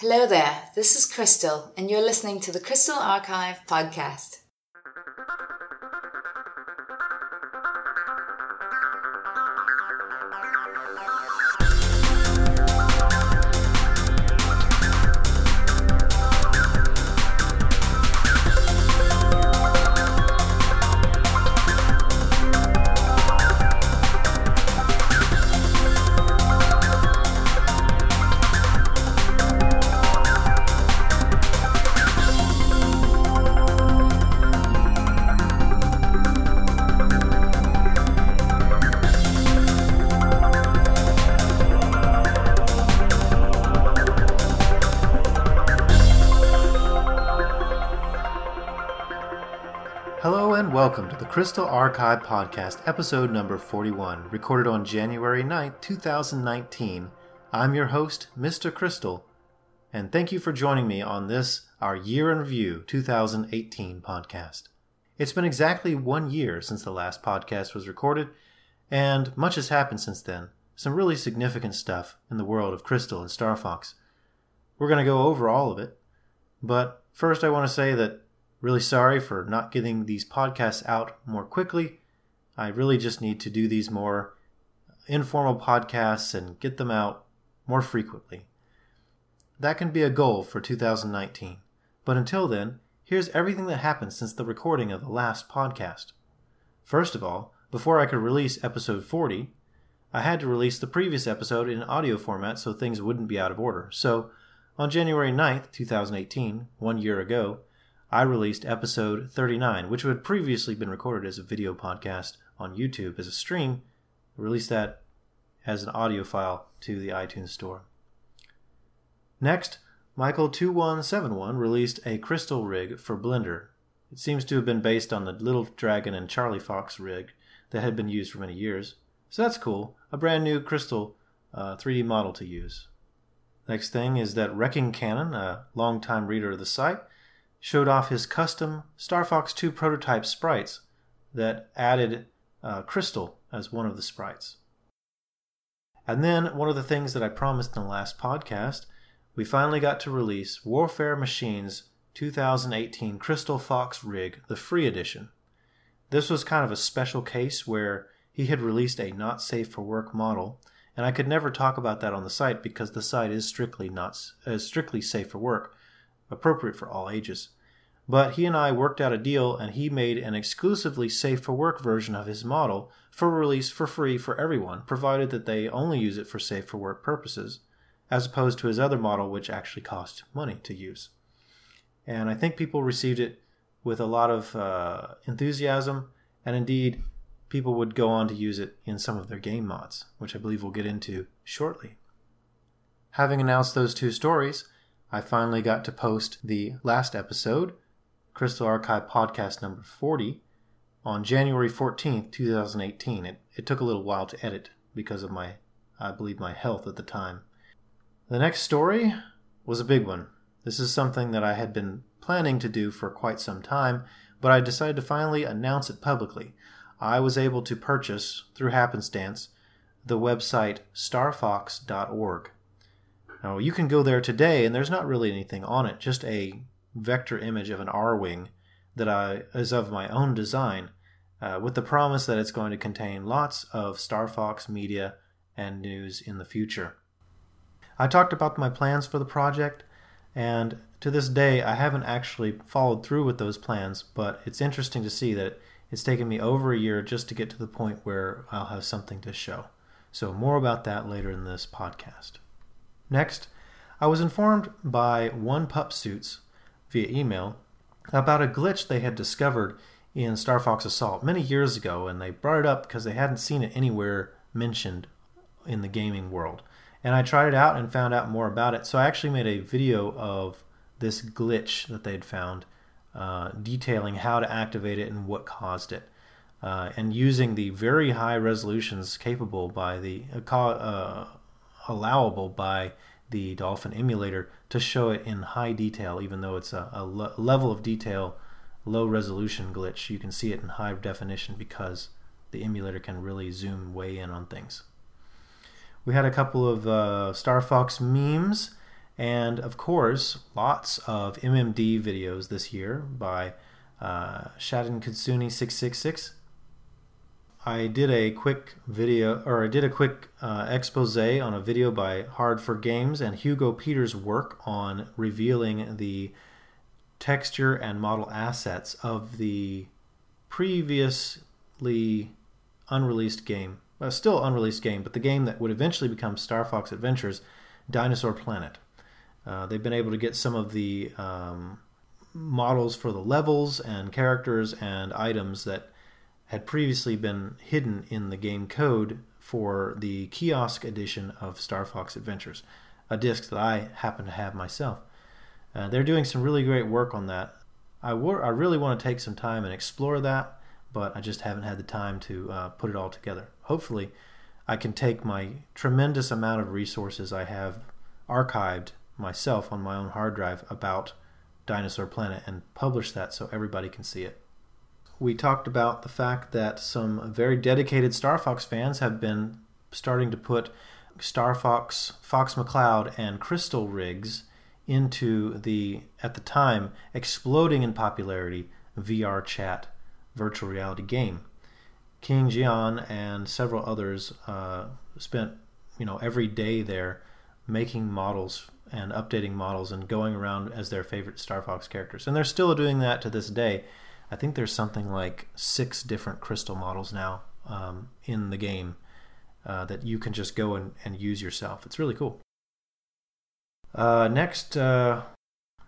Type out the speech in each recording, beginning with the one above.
Hello there, this is Crystal, and you're listening to the Crystal Archive podcast. Welcome to the Crystal Archive Podcast, episode number 41, recorded on January 9th, 2019. I'm your host, Mr. Crystal, and thank you for joining me on this, our Year in Review 2018 podcast. It's been exactly one year since the last podcast was recorded, and much has happened since then. Some really significant stuff in the world of Crystal and Star Fox. We're going to go over all of it, but first I want to say that Really sorry for not getting these podcasts out more quickly. I really just need to do these more informal podcasts and get them out more frequently. That can be a goal for 2019. But until then, here's everything that happened since the recording of the last podcast. First of all, before I could release episode 40, I had to release the previous episode in audio format so things wouldn't be out of order. So, on January 9th, 2018, one year ago, I released episode 39, which had previously been recorded as a video podcast on YouTube as a stream. I released that as an audio file to the iTunes Store. Next, Michael2171 released a crystal rig for Blender. It seems to have been based on the Little Dragon and Charlie Fox rig that had been used for many years. So that's cool. A brand new crystal uh, 3D model to use. Next thing is that Wrecking Cannon, a longtime reader of the site, showed off his custom Star Fox 2 prototype sprites that added uh, Crystal as one of the sprites. And then, one of the things that I promised in the last podcast, we finally got to release Warfare Machines 2018 Crystal Fox Rig, the free edition. This was kind of a special case where he had released a not safe for work model, and I could never talk about that on the site because the site is strictly not is strictly safe for work appropriate for all ages. But he and I worked out a deal, and he made an exclusively safe for work version of his model for release for free for everyone, provided that they only use it for safe for work purposes, as opposed to his other model, which actually cost money to use. And I think people received it with a lot of uh, enthusiasm, and indeed, people would go on to use it in some of their game mods, which I believe we'll get into shortly. Having announced those two stories, I finally got to post the last episode, Crystal Archive podcast number 40, on January 14th, 2018. It, it took a little while to edit because of my, I believe, my health at the time. The next story was a big one. This is something that I had been planning to do for quite some time, but I decided to finally announce it publicly. I was able to purchase, through happenstance, the website starfox.org. Now you can go there today, and there's not really anything on it, just a vector image of an Arwing that I, is of my own design, uh, with the promise that it's going to contain lots of Star Fox media and news in the future. I talked about my plans for the project, and to this day, I haven't actually followed through with those plans, but it's interesting to see that it's taken me over a year just to get to the point where I'll have something to show. So, more about that later in this podcast. Next, I was informed by One Pup Suits via email about a glitch they had discovered in Star Fox Assault many years ago, and they brought it up because they hadn't seen it anywhere mentioned in the gaming world. And I tried it out and found out more about it. So I actually made a video of this glitch that they'd found, uh, detailing how to activate it and what caused it. Uh, and using the very high resolutions capable by the uh, uh allowable by the Dolphin emulator to show it in high detail, even though it's a, a level of detail, low resolution glitch. You can see it in high definition because the emulator can really zoom way in on things. We had a couple of uh, Star Fox memes, And of course, lots of MMD videos this year by uh, Shadin Kutsuni 666. I did a quick video, or I did a quick uh, expose on a video by Hard4Games and Hugo Peters' work on revealing the texture and model assets of the previously unreleased game, uh, still unreleased game, but the game that would eventually become Star Fox Adventures, Dinosaur Planet. Uh, they've been able to get some of the um, models for the levels and characters and items that had previously been hidden in the game code for the kiosk edition of Star Fox Adventures, a disc that I happen to have myself. Uh, they're doing some really great work on that. I, wor- I really want to take some time and explore that, but I just haven't had the time to uh, put it all together. Hopefully, I can take my tremendous amount of resources I have archived myself on my own hard drive about Dinosaur Planet and publish that so everybody can see it. We talked about the fact that some very dedicated Star Fox fans have been starting to put Star Fox, Fox McCloud, and Crystal rigs into the, at the time, exploding in popularity VR chat virtual reality game. King Jian and several others uh, spent, you know, every day there making models and updating models and going around as their favorite Star Fox characters. And they're still doing that to this day. I think there's something like six different crystal models now um, in the game uh, that you can just go and, and use yourself. It's really cool. Uh, next, uh,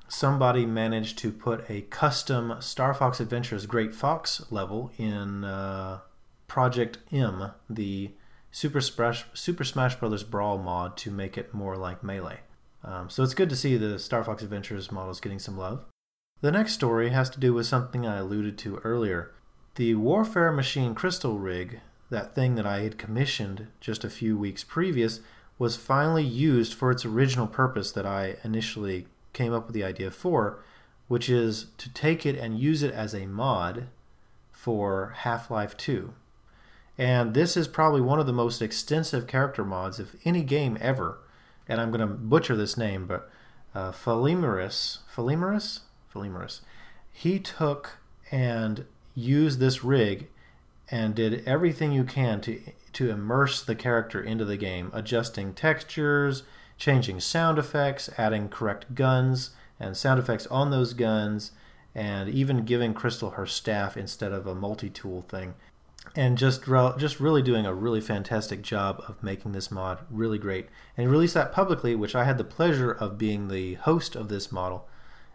somebody managed to put a custom Star Fox Adventures Great Fox level in uh, Project M, the Super Smash, Super Smash Bros. Brawl mod, to make it more like Melee. Um, so it's good to see the Star Fox Adventures models getting some love. The next story has to do with something I alluded to earlier. The Warfare Machine Crystal Rig, that thing that I had commissioned just a few weeks previous, was finally used for its original purpose that I initially came up with the idea for, which is to take it and use it as a mod for Half Life 2. And this is probably one of the most extensive character mods of any game ever. And I'm going to butcher this name, but uh, Phalimeris, He took and used this rig and did everything you can to to immerse the character into the game, adjusting textures, changing sound effects, adding correct guns and sound effects on those guns, and even giving Crystal her staff instead of a multi-tool thing. And just just really doing a really fantastic job of making this mod really great. And he released that publicly, which I had the pleasure of being the host of this model,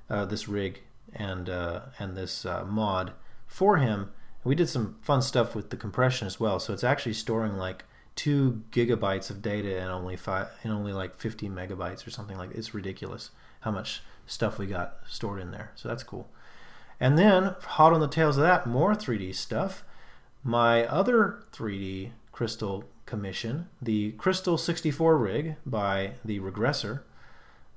uh, this rig, and uh, and this uh, mod for him we did some fun stuff with the compression as well. So it's actually storing like two gigabytes of data and only five and only like 50 megabytes or something like. It's ridiculous how much stuff we got stored in there. So that's cool. And then hot on the tails of that, more 3D stuff. My other 3D crystal commission, the Crystal 64 rig by the Regressor,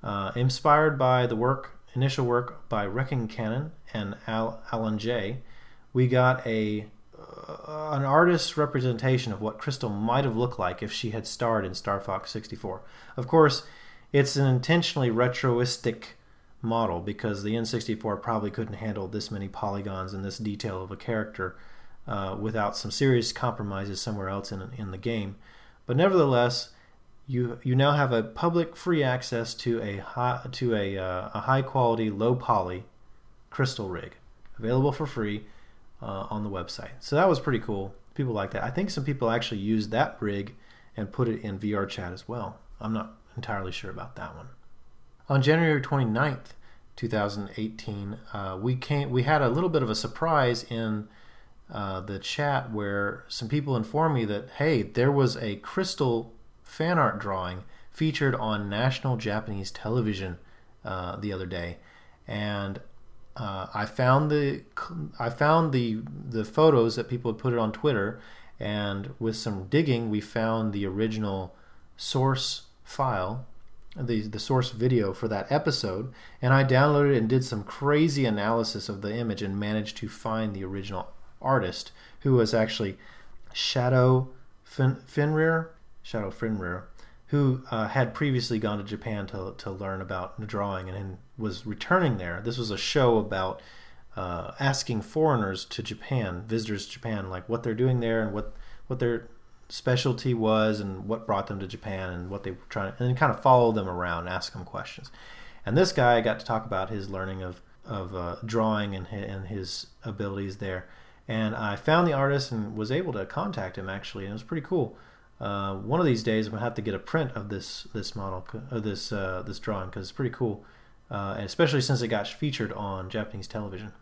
uh, inspired by the work initial work by Wrecking Cannon and Al- Alan J we got a uh, an artist's representation of what Crystal might have looked like if she had starred in Star Fox 64. Of course, it's an intentionally retroistic model because the N64 probably couldn't handle this many polygons and this detail of a character uh, without some serious compromises somewhere else in in the game. But nevertheless, you you now have a public free access to a high, to a, uh, a high quality low poly crystal rig available for free uh, on the website. So that was pretty cool. People like that. I think some people actually used that rig and put it in VR chat as well. I'm not entirely sure about that one. On January 29th, 2018, uh, we came. We had a little bit of a surprise in uh, the chat where some people informed me that hey, there was a crystal fan art drawing featured on national Japanese television uh, the other day, and uh, I found the I found the the photos that people had put it on Twitter, and with some digging, we found the original source file, the the source video for that episode, and I downloaded it and did some crazy analysis of the image and managed to find the original artist, who was actually Shadow fin- Finrir, Shadow Finrir, who uh, had previously gone to Japan to, to learn about drawing and was returning there. This was a show about uh, asking foreigners to Japan, visitors to Japan, like what they're doing there and what, what their specialty was and what brought them to Japan and what they were trying to, and then kind of follow them around, ask them questions. And this guy got to talk about his learning of, of uh, drawing and, and his abilities there. And I found the artist and was able to contact him actually, and it was pretty cool. Uh, one of these days, I'm gonna have to get a print of this this model, of this uh, this drawing, because it's pretty cool, uh, and especially since it got featured on Japanese television.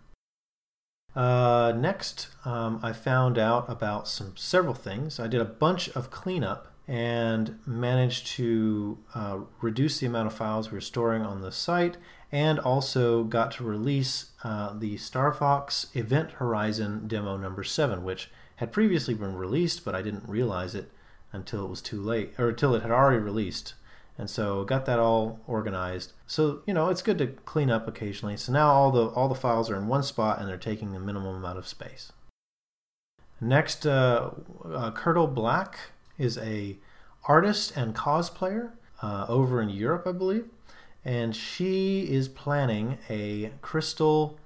Uh, next, um, I found out about some several things. I did a bunch of cleanup and managed to uh, reduce the amount of files we were storing on the site, and also got to release uh, the Star Fox Event Horizon demo number seven, which had previously been released, but I didn't realize it until it was too late, or until it had already released. And so got that all organized. So you know it's good to clean up occasionally. So now all the all the files are in one spot and they're taking the minimum amount of space. Next, uh, uh, Curdle Black is a artist and cosplayer uh, over in Europe, I believe, and she is planning a crystal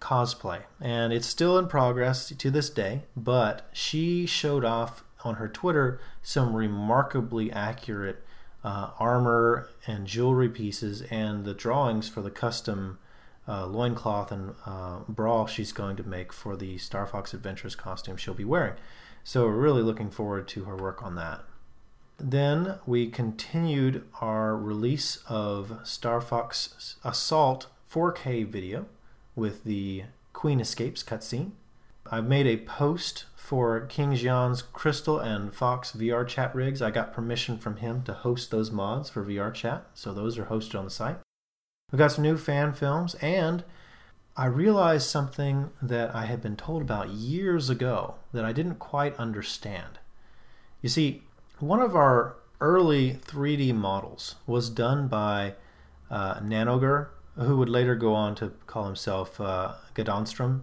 cosplay, and it's still in progress to this day. But she showed off on her Twitter some remarkably accurate uh, armor and jewelry pieces and the drawings for the custom uh, loincloth and uh, bra she's going to make for the Star Fox Adventures costume she'll be wearing. So we're really looking forward to her work on that. Then we continued our release of Star Fox Assault 4K video with the Queen Escapes cutscene. I've made a post for King Xian's Crystal and Fox VR chat rigs. I got permission from him to host those mods for VR chat, so those are hosted on the site. We got some new fan films, and I realized something that I had been told about years ago that I didn't quite understand. You see, one of our early 3D models was done by uh, Nanoger, who would later go on to call himself uh, Gadonstrom,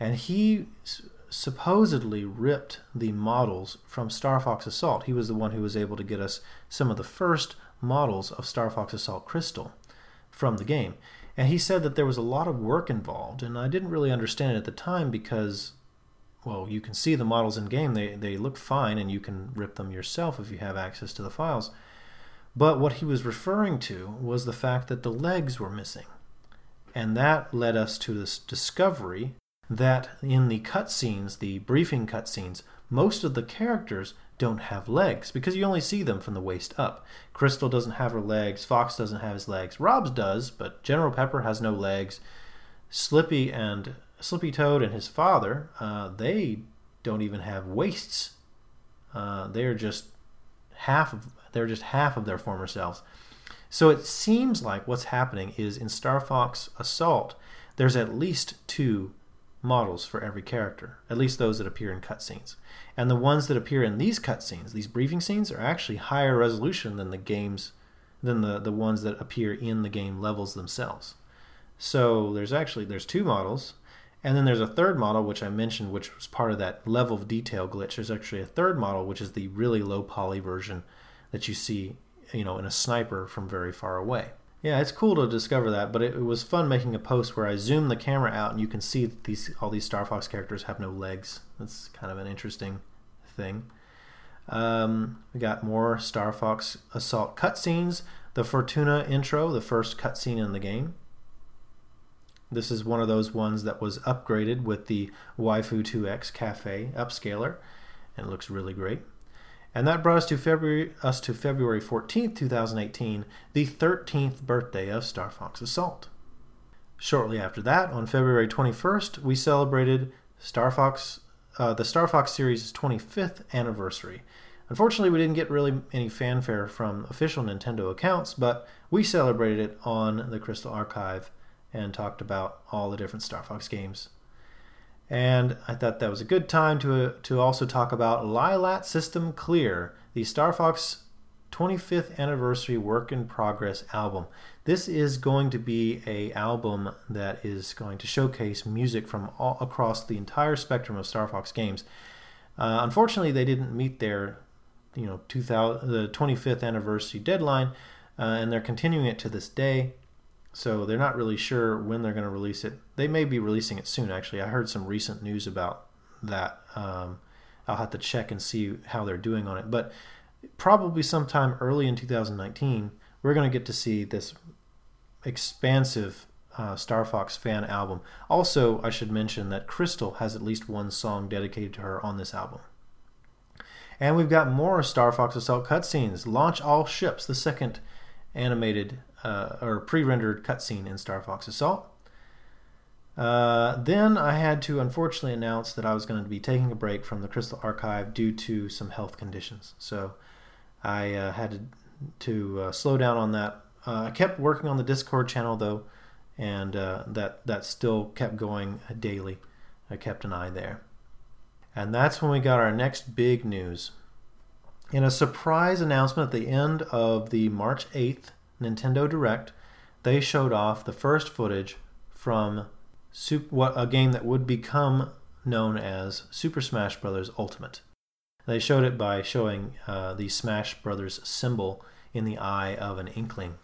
and he supposedly ripped the models from Star Fox Assault. He was the one who was able to get us some of the first models of Star Fox Assault Crystal from the game. And he said that there was a lot of work involved, and I didn't really understand it at the time because, well, you can see the models in game, they, they look fine, and you can rip them yourself if you have access to the files. But what he was referring to was the fact that the legs were missing. And that led us to this discovery that in the cutscenes, the briefing cutscenes, most of the characters don't have legs because you only see them from the waist up. Crystal doesn't have her legs, Fox doesn't have his legs, Rob's does, but General Pepper has no legs. Slippy and Slippy Toad and his father, uh, they don't even have waists. Uh, they're just half of they're just half of their former selves. So it seems like what's happening is in Star Fox Assault, there's at least two models for every character, at least those that appear in cutscenes. And the ones that appear in these cutscenes, these briefing scenes, are actually higher resolution than the games, than the, the ones that appear in the game levels themselves. So there's actually there's two models, and then there's a third model which I mentioned, which was part of that level of detail glitch. There's actually a third model which is the really low poly version that you see, you know, in a sniper from very far away. Yeah, it's cool to discover that, but it, it, was fun making a post where I zoom the camera out and you can see that these all these Star Fox characters have no legs. That's kind of an interesting thing. Um, we got more Star Fox Assault cutscenes. The Fortuna intro, the first cutscene in the game. This is one of those ones that was upgraded with the Waifu 2X Cafe upscaler, and it looks really great. And that brought us to February us to February 14th, 2018, the 13th birthday of Star Fox Assault. Shortly after that, on February 21st, we celebrated Star Fox uh, the Star Fox series' 25th anniversary. Unfortunately, we didn't get really any fanfare from official Nintendo accounts, but we celebrated it on the Crystal Archive and talked about all the different Star Fox games and I thought that was a good time to, to also talk about Lylat System Clear, the Star Fox 25th anniversary work in progress album. This is going to be a album that is going to showcase music from all across the entire spectrum of Star Fox games. Uh, unfortunately, they didn't meet their you know 2000 the 25th anniversary deadline, uh, and they're continuing it to this day. So they're not really sure when they're going to release it. They may be releasing it soon. Actually, I heard some recent news about that. Um, I'll have to check and see how they're doing on it, but probably sometime early in 2019, we're going to get to see this expansive uh, Star Fox fan album. Also, I should mention that Crystal has at least one song dedicated to her on this album. And we've got more Star Fox Assault cutscenes. Launch all ships, the second animated uh, or pre-rendered cutscene in Star Fox Assault. Uh, then I had to unfortunately announce that I was going to be taking a break from the Crystal Archive due to some health conditions. So I uh, had to, to uh, slow down on that. Uh, I kept working on the Discord channel though, and uh, that that still kept going daily. I kept an eye there. And that's when we got our next big news. In a surprise announcement at the end of the March 8th Nintendo Direct, they showed off the first footage from Super, what a game that would become known as Super Smash Bros. Ultimate. They showed it by showing uh, the Smash Brothers symbol in the eye of an Inkling,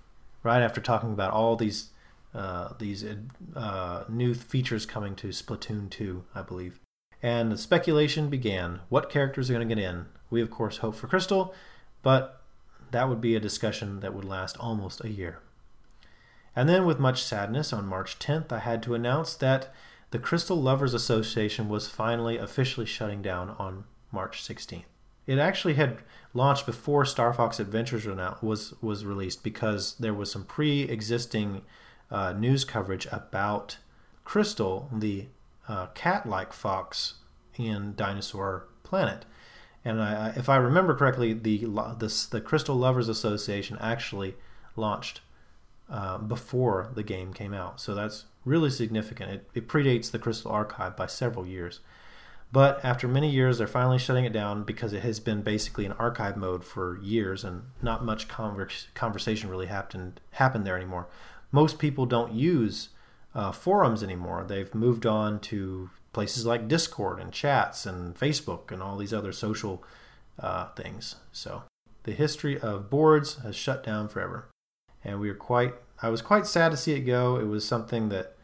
right after talking about all these uh, these uh, new features coming to Splatoon 2, I believe. And the speculation began. What characters are going to get in? We, of course, hope for Crystal, but that would be a discussion that would last almost a year. And then, with much sadness, on March 10th, I had to announce that the Crystal Lovers Association was finally officially shutting down on March 16th. It actually had launched before Star Fox Adventures was was released because there was some pre-existing uh, news coverage about Crystal, the uh, cat-like fox in Dinosaur Planet. And I, if I remember correctly, the, the, the Crystal Lovers Association actually launched uh, before the game came out. So that's really significant. It, it predates the Crystal Archive by several years. But after many years, they're finally shutting it down because it has been basically in archive mode for years, and not much conver- conversation really happened happened there anymore. Most people don't use uh, forums anymore. They've moved on to places like Discord and chats and Facebook and all these other social uh, things. So the history of boards has shut down forever, and we are quite. I was quite sad to see it go. It was something that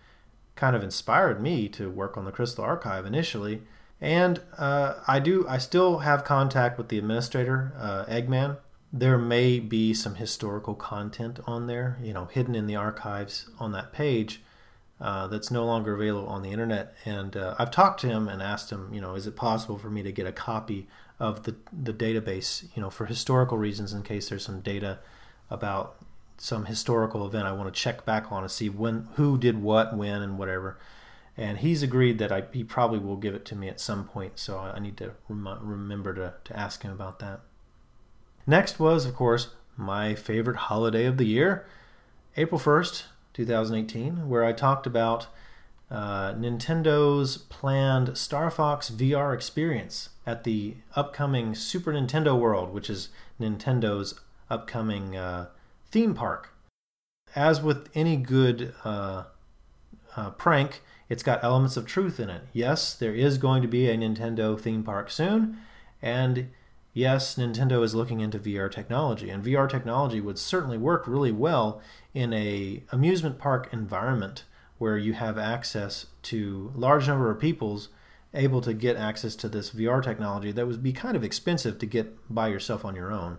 kind of inspired me to work on the Crystal Archive initially, and uh, I do. I still have contact with the administrator, uh, Eggman. There may be some historical content on there, you know, hidden in the archives on that page uh, that's no longer available on the internet. And uh, I've talked to him and asked him, you know, is it possible for me to get a copy of the the database, you know, for historical reasons, in case there's some data about some historical event I want to check back on to see when who did what, when, and whatever. And he's agreed that I, he probably will give it to me at some point, so I need to rem- remember to, to ask him about that. Next was, of course, my favorite holiday of the year, April 1st, 2018, where I talked about uh, Nintendo's planned Star Fox VR experience at the upcoming Super Nintendo World, which is Nintendo's upcoming uh, theme park. As with any good uh, uh, prank, it's got elements of truth in it. Yes, there is going to be a Nintendo theme park soon, and yes, Nintendo is looking into VR technology, and VR technology would certainly work really well in a amusement park environment where you have access to large number of people's able to get access to this VR technology that would be kind of expensive to get by yourself on your own.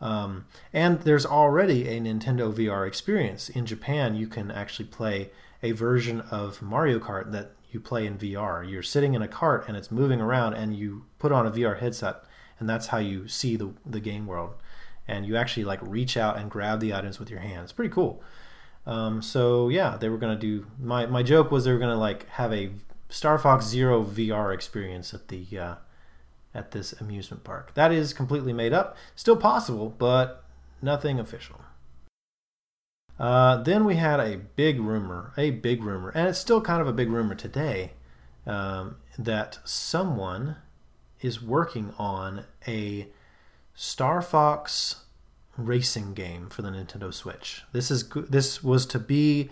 Um, and there's already a Nintendo VR experience. In Japan, you can actually play a version of Mario Kart that you play in VR. You're sitting in a cart and it's moving around, and you put on a VR headset and that's how you see the the game world. And you actually like reach out and grab the items with your hands. It's pretty cool. Um, so yeah, they were gonna do. My my joke was they were gonna like have a Star Fox Zero VR experience at the uh, at this amusement park. That is completely made up. Still possible, but nothing official. Uh, then we had a big rumor, a big rumor, and it's still kind of a big rumor today, um, that someone is working on a Star Fox racing game for the Nintendo Switch. This is this was to be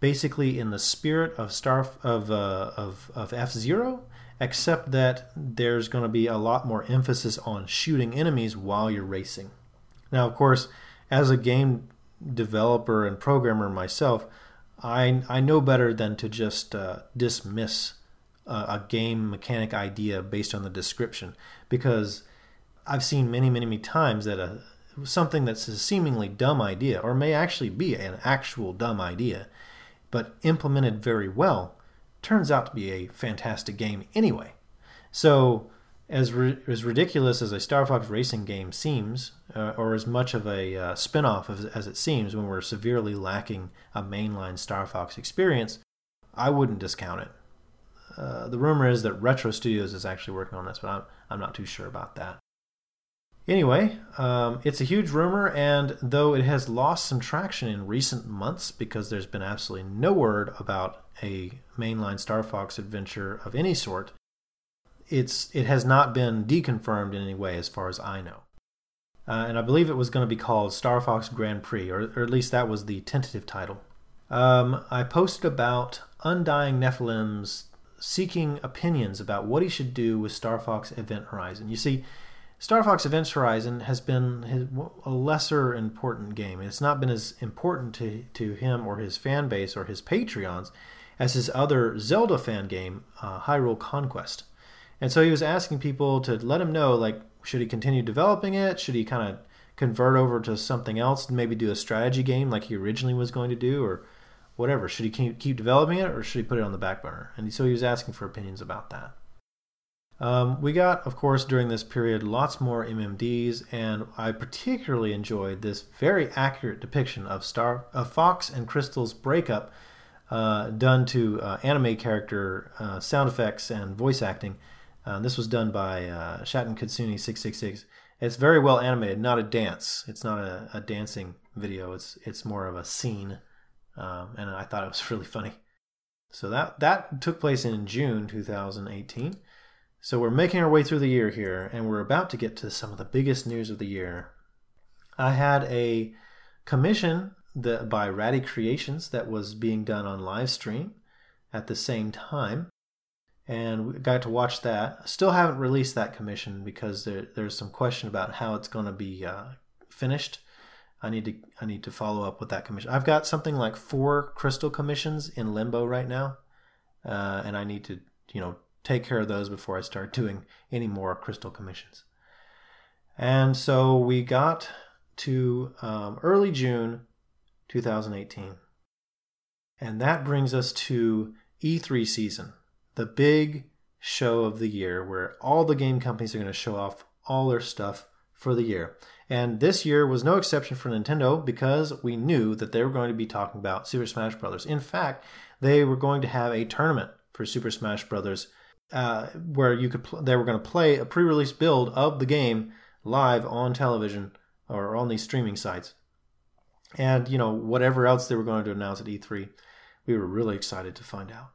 basically in the spirit of Star of uh, of of F Zero except that there's going to be a lot more emphasis on shooting enemies while you're racing. Now, of course, as a game developer and programmer myself, I, I know better than to just uh, dismiss a, a game mechanic idea based on the description because I've seen many, many, many times that a, something that's a seemingly dumb idea, or may actually be an actual dumb idea, but implemented very well, turns out to be a fantastic game anyway. So, as, ri- as ridiculous as a Star Fox racing game seems, uh, or as much of a uh, spin off as, as it seems when we're severely lacking a mainline Star Fox experience, I wouldn't discount it. Uh, the rumor is that Retro Studios is actually working on this, but I'm, I'm not too sure about that. Anyway, um, it's a huge rumor, and though it has lost some traction in recent months because there's been absolutely no word about a mainline Star Fox adventure of any sort, it's it has not been deconfirmed in any way as far as I know. Uh, and I believe it was going to be called Star Fox Grand Prix, or, or at least that was the tentative title. Um, I posted about Undying Nephilim's seeking opinions about what he should do with Star Fox Event Horizon. You see, Star Fox Events Horizon has been his, a lesser important game. It's not been as important to, to him or his fan base or his Patreons as his other Zelda fan game, uh, Hyrule Conquest. And so he was asking people to let him know, like, should he continue developing it? Should he kind of convert over to something else, and maybe do a strategy game like he originally was going to do, or whatever? Should he keep, keep developing it, or should he put it on the back burner? And so he was asking for opinions about that. Um, we got, of course, during this period, lots more MMDs, and I particularly enjoyed this very accurate depiction of Star of Fox and Crystal's breakup, uh, done to uh, anime character uh, sound effects and voice acting. Uh, this was done by uh, Shaten Kitsune six six six. It's very well animated, not a dance. It's not a, a dancing video. It's it's more of a scene, um, and I thought it was really funny. So that that took place in June 2018. So we're making our way through the year here, and we're about to get to some of the biggest news of the year. I had a commission that, by Ratty Creations that was being done on live stream at the same time, and we got to watch that. Still haven't released that commission because there, there's some question about how it's going to be uh, finished. I need to I need to follow up with that commission. I've got something like four crystal commissions in limbo right now, uh, and I need to you know take care of those before I start doing any more crystal commissions. And so we got to um, early June 2018. And that brings us to E3 season, the big show of the year where all the game companies are going to show off all their stuff for the year. And this year was no exception for Nintendo because we knew that they were going to be talking about Super Smash Bros. In fact, they were going to have a tournament for Super Smash Bros uh, where you could pl- they were going to play a pre-release build of the game live on television or on these streaming sites. And you know whatever else they were going to announce at E3, we were really excited to find out.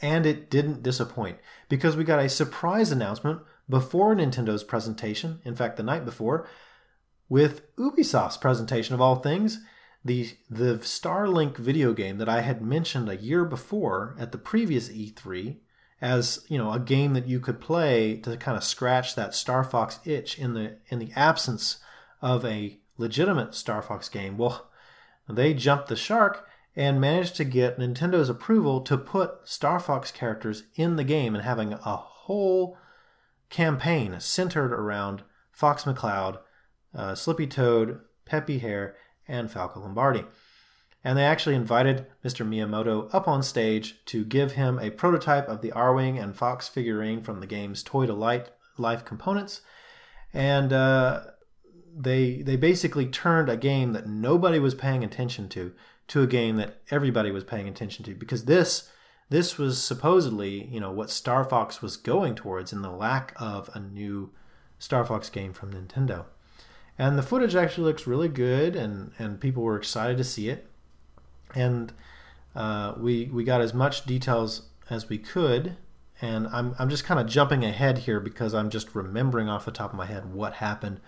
And it didn't disappoint because we got a surprise announcement before Nintendo's presentation, in fact the night before, with Ubisoft's presentation of all things, the the Starlink video game that I had mentioned a year before at the previous E3 as you know a game that you could play to kind of scratch that Star Fox itch in the in the absence of a legitimate Star Fox game. Well, they jumped the shark and managed to get Nintendo's approval to put Star Fox characters in the game and having a whole campaign centered around Fox McCloud, uh, Slippy Toad, Peppy Hare, and Falco Lombardi and they actually invited Mr. Miyamoto up on stage to give him a prototype of the Arwing and Fox figurine from the game's Toy to Light Life components, and uh, they they basically turned a game that nobody was paying attention to to a game that everybody was paying attention to because this this was supposedly you know what Star Fox was going towards in the lack of a new Star Fox game from Nintendo. And the footage actually looks really good, and, and people were excited to see it and uh, we we got as much details as we could. And I'm I'm just kind of jumping ahead here because I'm just remembering off the top of my head what happened.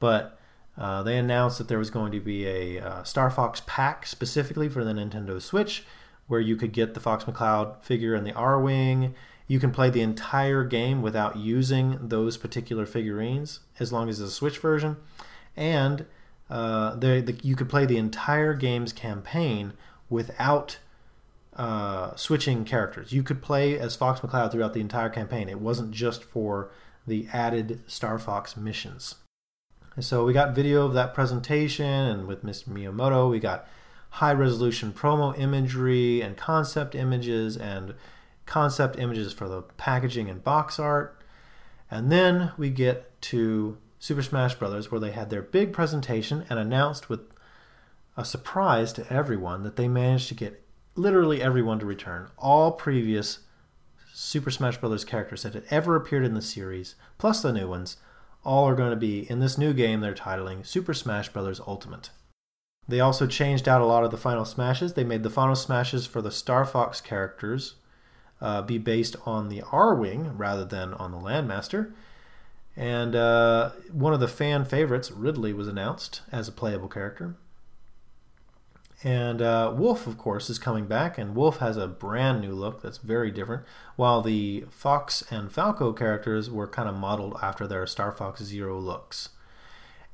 But uh, they announced that there was going to be a uh, Star Fox pack specifically for the Nintendo Switch, where you could get the Fox McCloud figure and the Arwing. You can play the entire game without using those particular figurines, as long as it's a Switch version, and uh, the, you could play the entire game's campaign without uh, switching characters. You could play as Fox McCloud throughout the entire campaign. It wasn't just for the added Star Fox missions. And so we got video of that presentation, and with Mr. Miyamoto, we got high resolution promo imagery and concept images and concept images for the packaging and box art. And then we get to Super Smash Bros., where they had their big presentation and announced with a surprise to everyone that they managed to get literally everyone to return. All previous Super Smash Bros. characters that had ever appeared in the series, plus the new ones, all are going to be in this new game they're titling Super Smash Bros. Ultimate. They also changed out a lot of the final smashes. They made the final smashes for the Star Fox characters uh, be based on the Arwing rather than on the Landmaster. And uh, one of the fan favorites, Ridley, was announced as a playable character. And uh, Wolf, of course, is coming back, and Wolf has a brand new look that's very different, while the Fox and Falco characters were kind of modeled after their Star Fox Zero looks.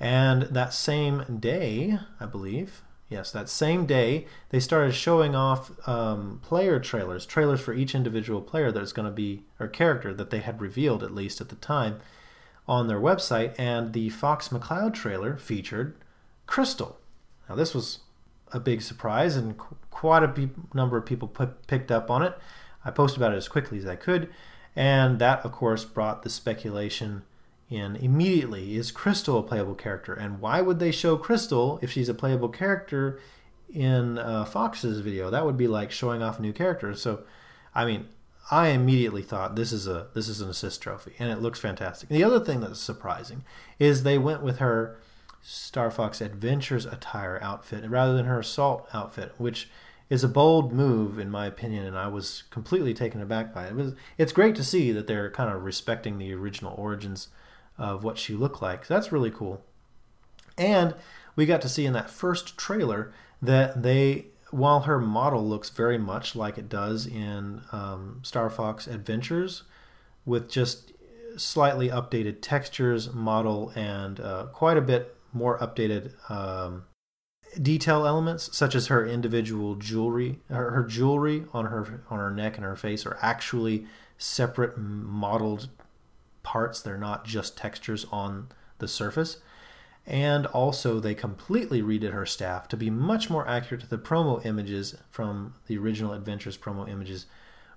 And that same day, I believe, yes, that same day, they started showing off um, player trailers, trailers for each individual player that's going to be, or character that they had revealed, at least at the time, on their website. And the Fox McCloud trailer featured Crystal. Now, this was a big surprise, and quite a number of people picked up on it. I posted about it as quickly as I could, and that, of course, brought the speculation in immediately. Is Crystal a playable character? And why would they show Crystal if she's a playable character in uh, Fox's video? That would be like showing off a new characters. So, I mean, I immediately thought this is a this is an assist trophy, and it looks fantastic. The other thing that's surprising is they went with her Star Fox Adventures attire outfit rather than her assault outfit, which is a bold move in my opinion, and I was completely taken aback by it. it was, it's great to see that they're kind of respecting the original origins of what she looked like. That's really cool. And we got to see in that first trailer that they, while her model looks very much like it does in um, Star Fox Adventures, with just slightly updated textures, model, and uh, quite a bit more updated um, detail elements, such as her individual jewelry. Her, her, jewelry on her on her neck and her face are actually separate modeled parts. They're not just textures on the surface. And also, they completely redid her staff to be much more accurate to the promo images from the original Adventures promo images,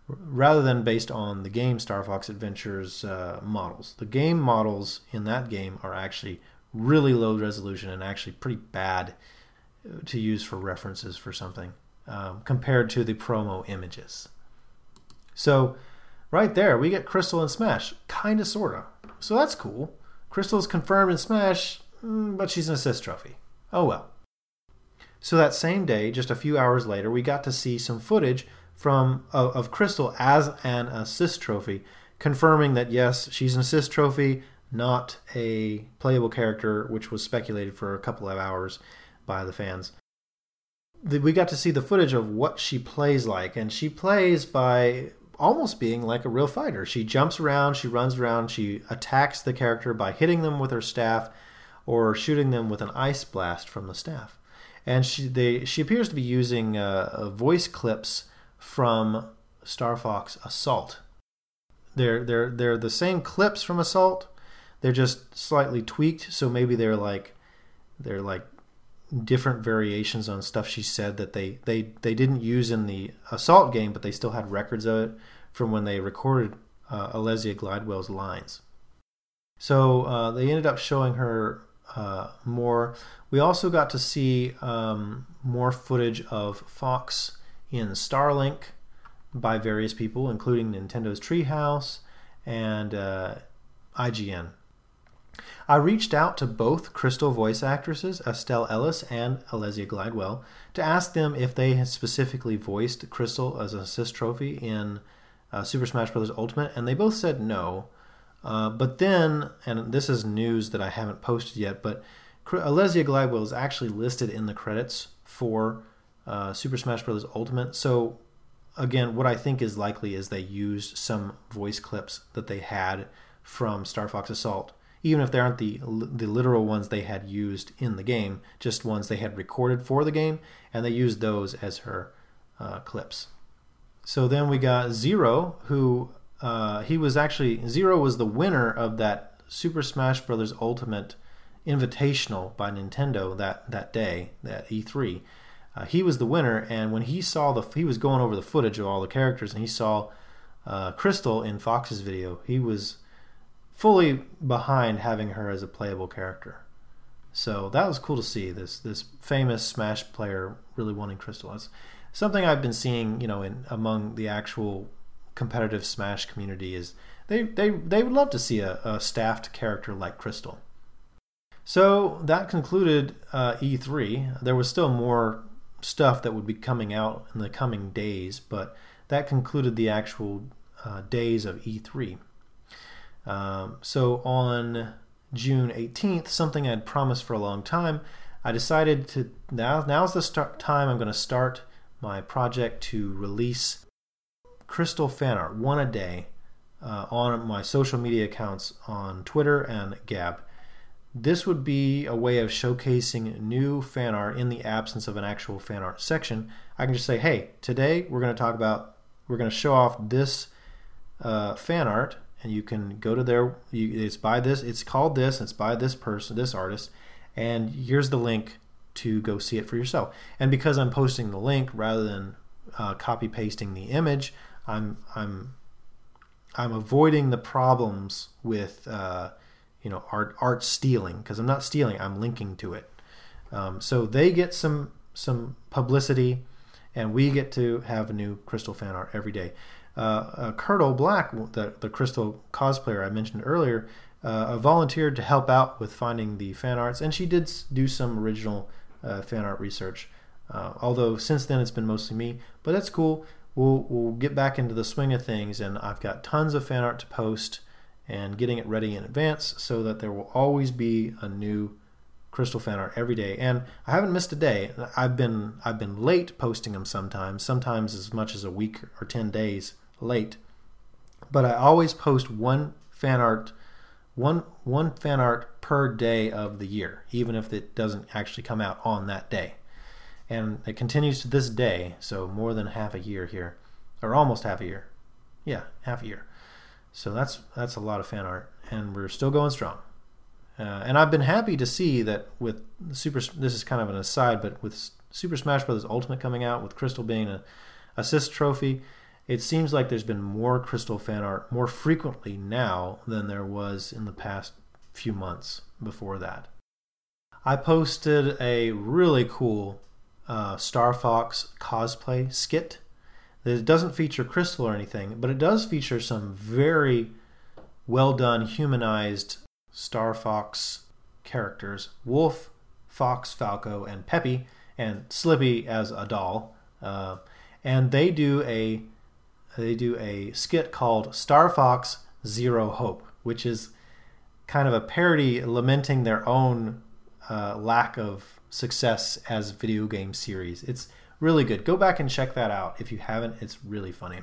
rather than based on the game Star Fox Adventures uh, models. The game models in that game are actually really low resolution and actually pretty bad to use for references for something um, compared to the promo images. So, right there, we get Crystal and Smash, kind of, sort of. So that's cool. Crystal's confirmed in Smash, Mm, but she's an assist trophy. Oh well. So that same day, just a few hours later, we got to see some footage from of, of Crystal as an assist trophy, confirming that yes, she's an assist trophy not a playable character, which was speculated for a couple of hours by the fans. We got to see the footage of what she plays like, and she plays by almost being like a real fighter. She jumps around, she runs around, she attacks the character by hitting them with her staff or shooting them with an ice blast from the staff. And she they she appears to be using uh, voice clips from Star Fox Assault. They're they're they're the same clips from Assault, they're just slightly tweaked, so maybe they're like they're like different variations on stuff she said that they they they didn't use in the assault game, but they still had records of it from when they recorded uh, Alesia Glidewell's lines. So uh, they ended up showing her uh, more. We also got to see um, more footage of Fox in Starlink by various people, including Nintendo's Treehouse and uh, IGN. I reached out to both Crystal voice actresses, Estelle Ellis and Alesia Glidewell, to ask them if they had specifically voiced Crystal as an assist trophy in uh, Super Smash Bros. Ultimate, and they both said no. Uh, but then, and this is news that I haven't posted yet, but Alesia Glidewell is actually listed in the credits for uh, Super Smash Bros. Ultimate, so again, what I think is likely is they used some voice clips that they had from Star Fox Assault, even if they aren't the the literal ones they had used in the game, just ones they had recorded for the game, and they used those as her uh, clips. So then we got Zero, who uh, he was actually Zero was the winner of that Super Smash Bros. Ultimate Invitational by Nintendo that that day, that E3. Uh, he was the winner, and when he saw the he was going over the footage of all the characters, and he saw uh, Crystal in Fox's video, he was fully behind having her as a playable character. So that was cool to see this this famous Smash player really wanting Crystal. It's something I've been seeing, you know, in among the actual competitive Smash community is they they they would love to see a, a staffed character like Crystal. So that concluded uh, E3. There was still more stuff that would be coming out in the coming days, but that concluded the actual uh, days of E3. Um, so on June 18th, something I'd promised for a long time, I decided to now now's the start time I'm going to start my project to release crystal fan art one a day uh, on my social media accounts on Twitter and Gab. This would be a way of showcasing new fan art in the absence of an actual fan art section. I can just say, hey, today we're going to talk about, we're going to show off this uh, fan art, and you can go to their, you, it's by this, it's called this, it's by this person, this artist, and here's the link to go see it for yourself. And because I'm posting the link rather than uh, copy pasting the image, I'm I'm I'm avoiding the problems with uh, you know art art stealing because I'm not stealing. I'm linking to it. Um, so they get some some publicity, and we get to have new Crystal fan art every day. Uh, uh, Black, the the Crystal cosplayer I mentioned earlier, uh, volunteered to help out with finding the fan arts, and she did do some original uh, fan art research. Uh, although since then it's been mostly me, but that's cool. We'll we'll get back into the swing of things, and I've got tons of fan art to post and getting it ready in advance so that there will always be a new crystal fan art every day. And i haven't missed a day. I've been i've been late posting them sometimes sometimes as much as a week or 10 days late. But i always post one fan art one one fan art per day of the year even if it doesn't actually come out on that day and it continues to this day so more than half a year here or almost half a year yeah half a year so that's that's a lot of fan art, and we're still going strong. Uh, and I've been happy to see that with Super. This is kind of an aside, but with Super Smash Bros. Ultimate coming out, with Crystal being an assist trophy, it seems like there's been more Crystal fan art more frequently now than there was in the past few months before that. I posted a really cool uh, Star Fox cosplay skit it doesn't feature Crystal or anything, but it does feature some very well done humanized Star Fox characters Wolf, Fox, Falco, and Peppy, and Slippy as a doll. Uh, and they do a they do a skit called Star Fox Zero Hope, which is kind of a parody lamenting their own uh, lack of success as video game series. It's Really good. Go back and check that out if you haven't. It's really funny.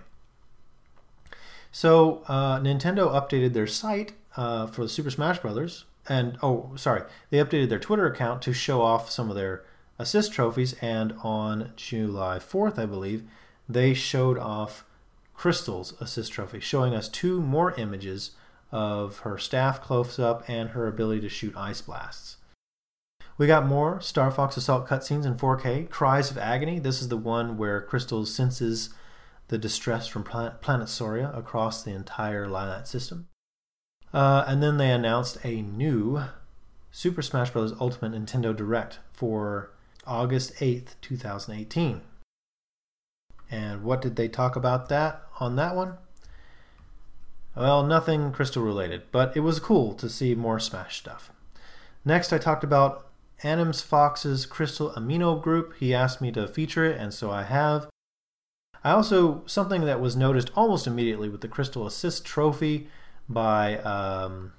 So uh, Nintendo updated their site uh, for the Super Smash Brothers, and oh, sorry, they updated their Twitter account to show off some of their assist trophies. And on July 4th, I believe, they showed off Crystal's assist trophy, showing us two more images of her staff close up and her ability to shoot ice blasts. We got more Star Fox Assault cutscenes in 4K. Cries of Agony. This is the one where Crystal senses the distress from planet Sauria across the entire Lylat system. Uh, and then they announced a new Super Smash Bros. Ultimate Nintendo Direct for August 8th, 2018. And what did they talk about that on that one? Well, nothing crystal related, but it was cool to see more Smash stuff. Next, I talked about Anims Fox's Crystal Amino group. He asked me to feature it, and so I have. I also, something that was noticed almost immediately with the Crystal Assist Trophy by um,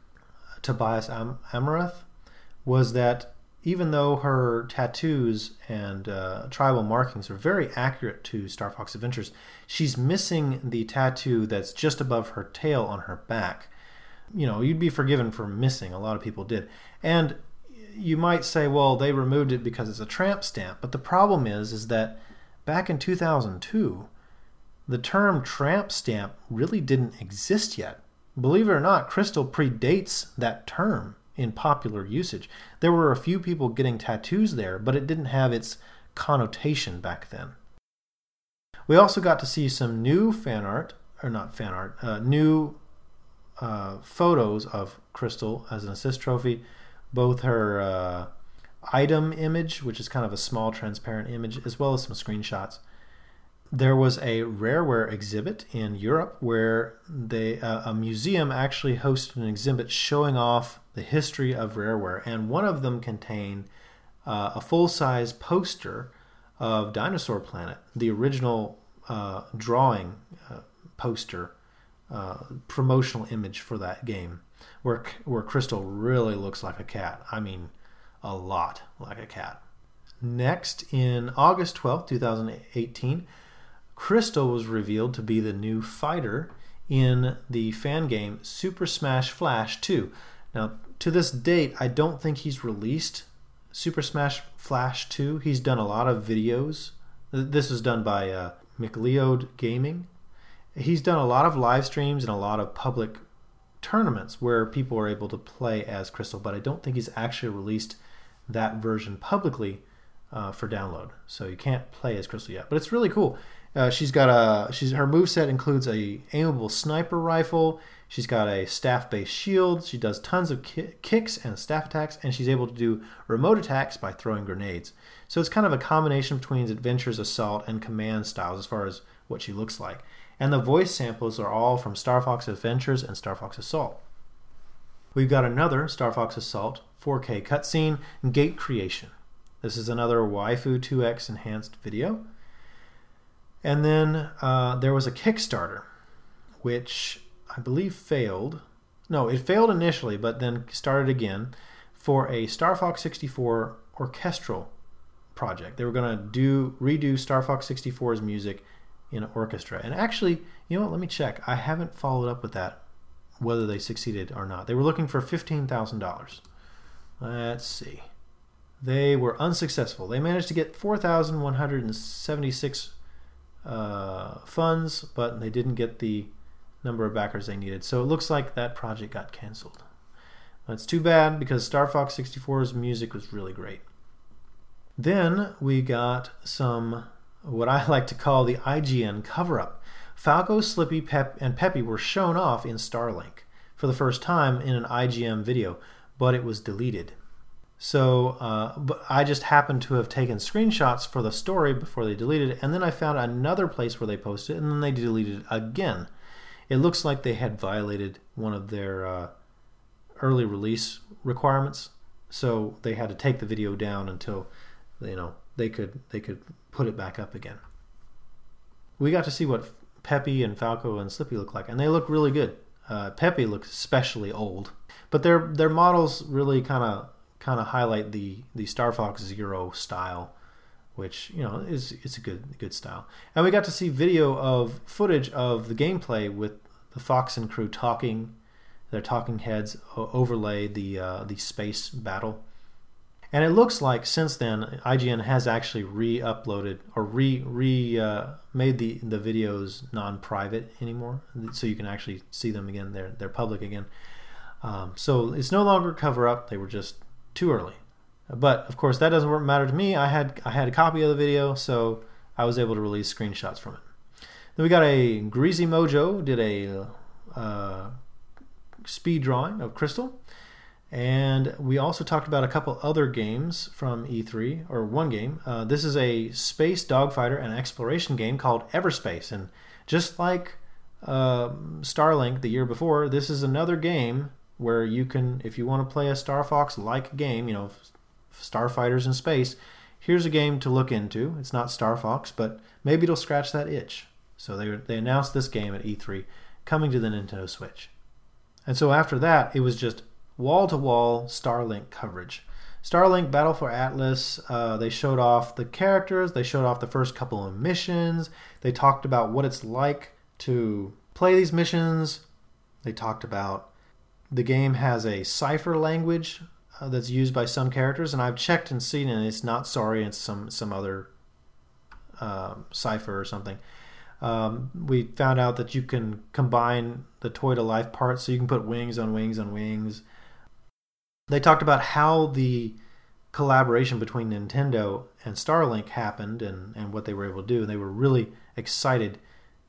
Tobias Am- was that even though her tattoos and uh, tribal markings are very accurate to Star Fox Adventures, she's missing the tattoo that's just above her tail on her back. You know, you'd be forgiven for missing. A lot of people did. And you might say, well, they removed it because it's a tramp stamp. But the problem is, is that back in 2002, the term tramp stamp really didn't exist yet. Believe it or not, crystal predates that term in popular usage. There were a few people getting tattoos there, but it didn't have its connotation back then. We also got to see some new fan art, or not fan art, uh, new uh, photos of Crystal as an assist trophy. Both her uh, item image, which is kind of a small transparent image, as well as some screenshots. There was a rareware exhibit in Europe where they uh, a museum actually hosted an exhibit showing off the history of rareware, and one of them contained uh, a full-size poster of Dinosaur Planet, the original uh, drawing uh, poster, uh, promotional image for that game, where where Crystal really looks like a cat. I mean, a lot like a cat. Next, in August twelfth, two 2018 Crystal was revealed to be the new fighter in the fan game Super Smash Flash 2. Now, to this date, I don't think he's released Super Smash Flash 2. He's done a lot of videos. This was done by uh, McLeod Gaming. He's done a lot of live streams and a lot of public tournaments where people are able to play as Crystal, but I don't think he's actually released that version publicly uh, for download. So you can't play as Crystal yet, but it's really cool. Uh, she's got a she's her move set includes a aimable sniper rifle. She's got a staff-based shield. She does tons of ki- kicks and staff attacks, and she's able to do remote attacks by throwing grenades. So it's kind of a combination between Adventures Assault and Command styles as far as what she looks like. And the voice samples are all from Star Fox Adventures and Star Fox Assault. We've got another Star Fox Assault 4K cutscene, Gate Creation. This is another Waifu 2X enhanced video. And then uh, there was a Kickstarter, which I believe failed. No, it failed initially, but then started again for a Star Fox 64 orchestral project. They were going to do redo Star Fox 64's music in an orchestra. And actually, you know what? Let me check. I haven't followed up with that, whether they succeeded or not. They were looking for $15,000. Let's see. They were unsuccessful. They managed to get 4,176 uh, funds, but they didn't get the number of backers they needed. So it looks like that project got canceled. That's too bad because Star Fox 64's music was really great. Then we got some what I like to call the IGN cover up. Falco, Slippy, Pep, and Peppy were shown off in Starlink for the first time in an IGN video, but it was deleted. So, uh, but I just happened to have taken screenshots for the story before they deleted it, and then I found another place where they posted it, and then they deleted it again. It looks like they had violated one of their uh, early release requirements, so they had to take the video down until you know they could they could put it back up again. We got to see what Peppy and Falco and Slippy look like, and they look really good. Uh, Peppy looks especially old, but their their models really kind of kind of highlight the the Star Fox Zero style, which you know is it's a good good style. And we got to see video of footage of the gameplay with the Fox and crew talking, their talking heads overlay the uh, the space battle. And it looks like since then IGN has actually re-uploaded or re re uh, made the the videos non-private anymore, so you can actually see them again. They're they're public again. Um, so it's no longer cover up. They were just too early. But of course, that doesn't matter to me. I had I had a copy of the video, so I was able to release screenshots from it. Then we got a Greasy Mojo did a uh, speed drawing of Crystal, and we also talked about a couple other games from E3 or one game. Uh, this is a space dogfighter and exploration game called Everspace, and just like uh, Starlink the year before, this is another game where you can, if you want to play a Star Fox like game, you know, Starfighters in space, here's a game to look into. It's not Star Fox, but maybe it'll scratch that itch. So they, they announced this game at E3 coming to the Nintendo Switch. And so after that, it was just wall to wall Starlink coverage. Starlink Battle for Atlas, uh, they showed off the characters, they showed off the first couple of missions, they talked about what it's like to play these missions, they talked about the game has a cipher language uh, that's used by some characters, and I've checked and seen, and it's not sorry, it's some some other um, cipher or something. Um, we found out that you can combine the toy to life parts, so you can put wings on wings on wings. They talked about how the collaboration between Nintendo and Starlink happened and, and what they were able to do. And they were really excited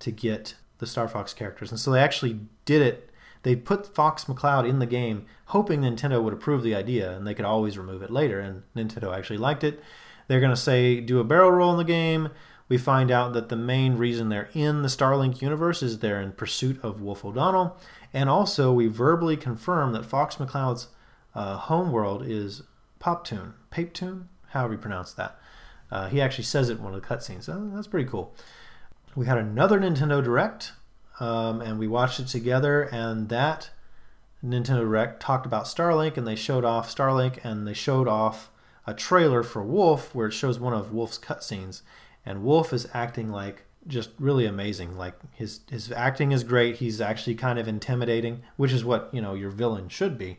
to get the Star Fox characters. And so they actually did it. They put Fox McCloud in the game, hoping Nintendo would approve the idea and they could always remove it later. And Nintendo actually liked it. They're going to say, do a barrel roll in the game. We find out that the main reason they're in the Starlink universe is they're in pursuit of Wolf O'Donnell. And also, we verbally confirm that Fox McCloud's uh, homeworld is Poptune, Papetoon, however you pronounce that. Uh, he actually says it in one of the cutscenes. That's pretty cool. We had another Nintendo Direct, um, and we watched it together. And that Nintendo Direct talked about Starlink, and they showed off Starlink, and they showed off a trailer for Wolf where it shows one of Wolf's cutscenes, and Wolf is acting like just really amazing. Like his his acting is great. He's actually kind of intimidating, which is what you know your villain should be.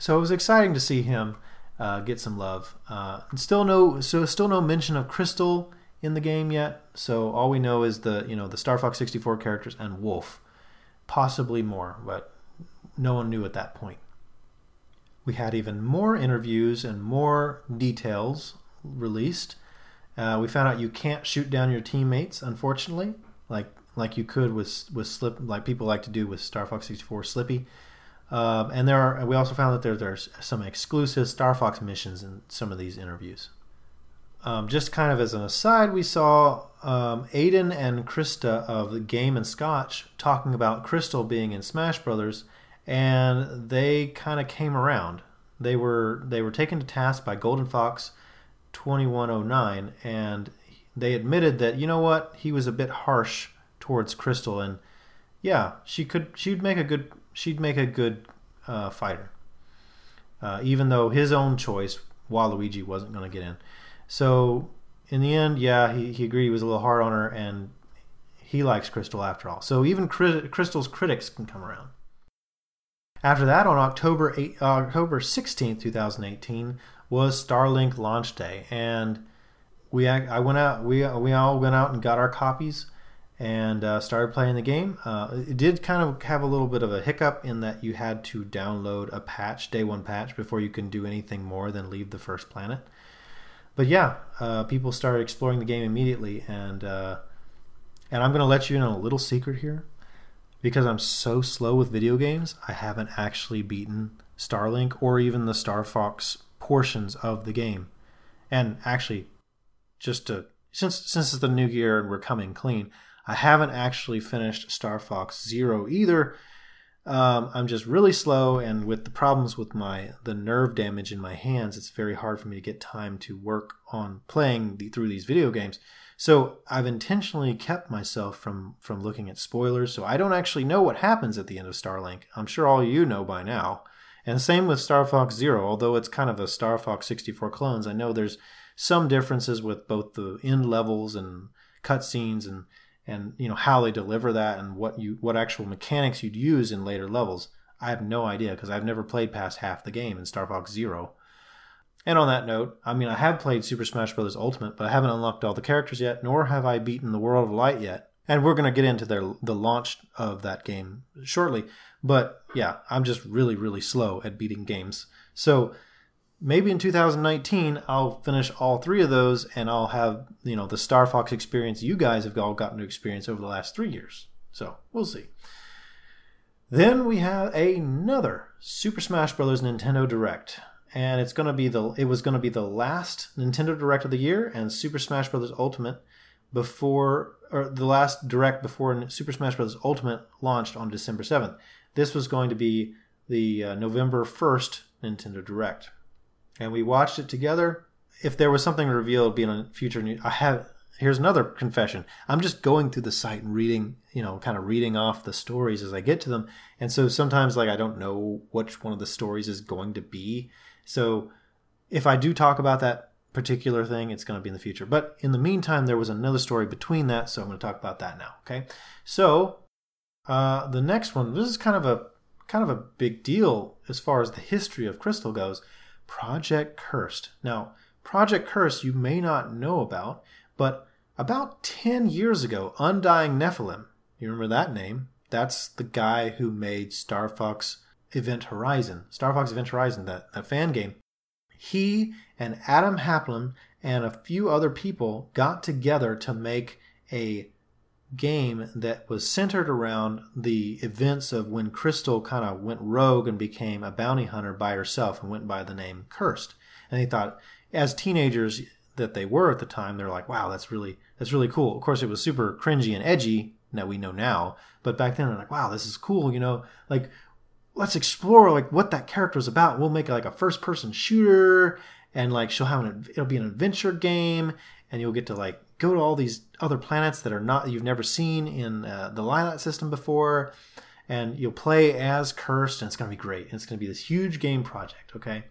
So it was exciting to see him uh, get some love. Uh, still no, so still no mention of Crystal in the game yet. So all we know is the you know the Star Fox 64 characters and Wolf, possibly more, but no one knew at that point. We had even more interviews and more details released. Uh, we found out you can't shoot down your teammates, unfortunately, like like you could with with Slip, like people like to do with Star Fox 64 Slippy. Um, and there are. We also found that there, there's some exclusive Star Fox missions in some of these interviews. Um, just kind of as an aside, we saw um, Aiden and Krista of the Game and Scotch talking about Crystal being in Smash Brothers, and they kind of came around. They were they were taken to task by Golden Fox 2109, and they admitted that you know what he was a bit harsh towards Crystal, and yeah, she could she'd make a good she'd make a good uh, fighter. Uh, even though his own choice, Waluigi, wasn't going to get in. So in the end, yeah, he, he agreed he was a little hard on her, and he likes Crystal after all. So even Crystal's critics can come around. After that, on October 8, uh, October 16, 2018, was Starlink launch day, and we I went out we we all went out and got our copies and uh, started playing the game. Uh, it did kind of have a little bit of a hiccup in that you had to download a patch, day one patch, before you can do anything more than leave the first planet. But yeah, uh, people started exploring the game immediately, and uh, and I'm going to let you in on a little secret here, because I'm so slow with video games. I haven't actually beaten Starlink or even the Star Fox portions of the game, and actually, just to since since it's the new year and we're coming clean. I haven't actually finished Star Fox Zero either. Um, I'm just really slow, and with the problems with my the nerve damage in my hands, it's very hard for me to get time to work on playing the, through these video games. So I've intentionally kept myself from from looking at spoilers, so I don't actually know what happens at the end of Starlink. I'm sure all you know by now. And same with Star Fox Zero, although it's kind of a Star Fox 64 clones. I know there's some differences with both the end levels and cutscenes and and you know how they deliver that and what you what actual mechanics you'd use in later levels. I have no idea because I've never played past half the game in Star Fox Zero. And on that note, I mean I have played Super Smash Bros. Ultimate, but I haven't unlocked all the characters yet, nor have I beaten the World of Light yet. And we're going to get into their the launch of that game shortly. But yeah, I'm just really really slow at beating games. So maybe in 2019 I'll finish all three of those and I'll have, you know, the Star Fox experience you guys have all gotten to experience over the last three years. So we'll see. Then we have another Super Smash Bros. Nintendo Direct. And it's gonna be the it was gonna be the last Nintendo Direct of the year and Super Smash Bros. Ultimate before or the last direct before Super Smash Bros. Ultimate launched on December 7th. This was going to be the uh, November 1st Nintendo Direct and we watched it together. If there was something revealed being a future news, I have. Here's another confession. I'm just going through the site and reading, you know, kind of reading off the stories as I get to them. And so sometimes, like, I don't know which one of the stories is going to be. So if I do talk about that particular thing, it's going to be in the future. But in the meantime, there was another story between that, so I'm going to talk about that now. Okay, so uh, the next one. This is kind of a kind of a big deal as far as the history of Crystal goes. Project Cursed. Now, Project Cursed, you may not know about, but about 10 years ago, Undying Nephilim, you remember that name? That's the guy who made Star Fox Event Horizon, Star Fox Event Horizon, that, that fan game. He and Adam Haplin and a few other people got together to make a game that was centered around the events of when Crystal kind of went rogue and became a bounty hunter by herself and went by the name Cursed. And they thought, as teenagers that they were at the time, they're like, wow, that's really that's really cool. Of course, it was super cringy and edgy that we know now, but back then they're like, wow, this is cool. You know, like let's explore like what that character is about. We'll make like a first person shooter, and like she'll have an it'll be an adventure game, and you'll get to like go to all these other planets that are not you've never seen in uh, the Lylat system before, and you'll play as Cursed, and it's going to be great. And it's going to be this huge game project. Okay.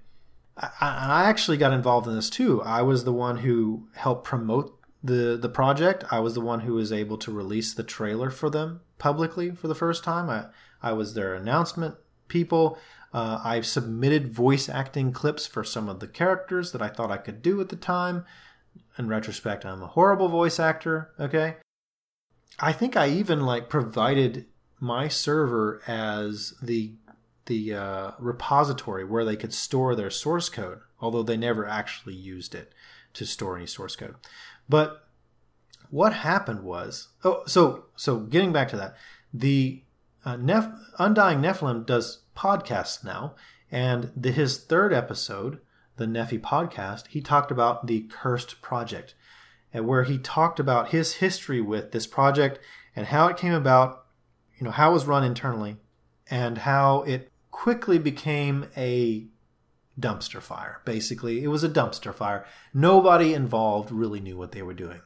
I, I actually got involved in this too. I was the one who helped promote the the project. I was the one who was able to release the trailer for them publicly for the first time. I I was their announcement people. Uh, I've submitted voice acting clips for some of the characters that I thought I could do at the time. In retrospect, I'm a horrible voice actor. Okay, I think I even like provided my server as the the uh, repository where they could store their source code, although they never actually used it to store any source code. But what happened was, oh, so so getting back to that, the uh, Undying Nephilim does podcasts now, and the, his third episode, the Nephi podcast, he talked about the Cursed Project, and where he talked about his history with this project and how it came about, you know, how it was run internally, and how it quickly became a dumpster fire. Basically, it was a dumpster fire. Nobody involved really knew what they were doing.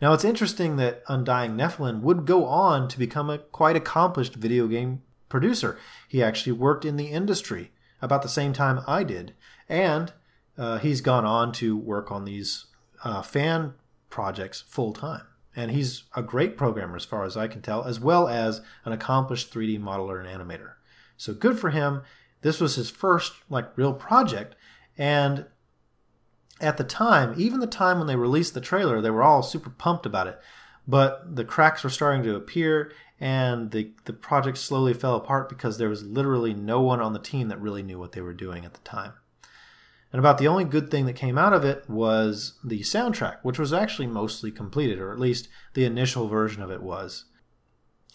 Now, it's interesting that Undying Nephilim would go on to become a quite accomplished video game producer. He actually worked in the industry about the same time I did, and uh, he's gone on to work on these uh, fan projects full time. And he's a great programmer, as far as I can tell, as well as an accomplished 3D modeler and animator. So good for him. This was his first like real project, and at the time, even the time when they released the trailer, they were all super pumped about it. But the cracks were starting to appear, and the the project slowly fell apart because there was literally no one on the team that really knew what they were doing at the time. And about the only good thing that came out of it was the soundtrack, which was actually mostly completed, or at least the initial version of it was.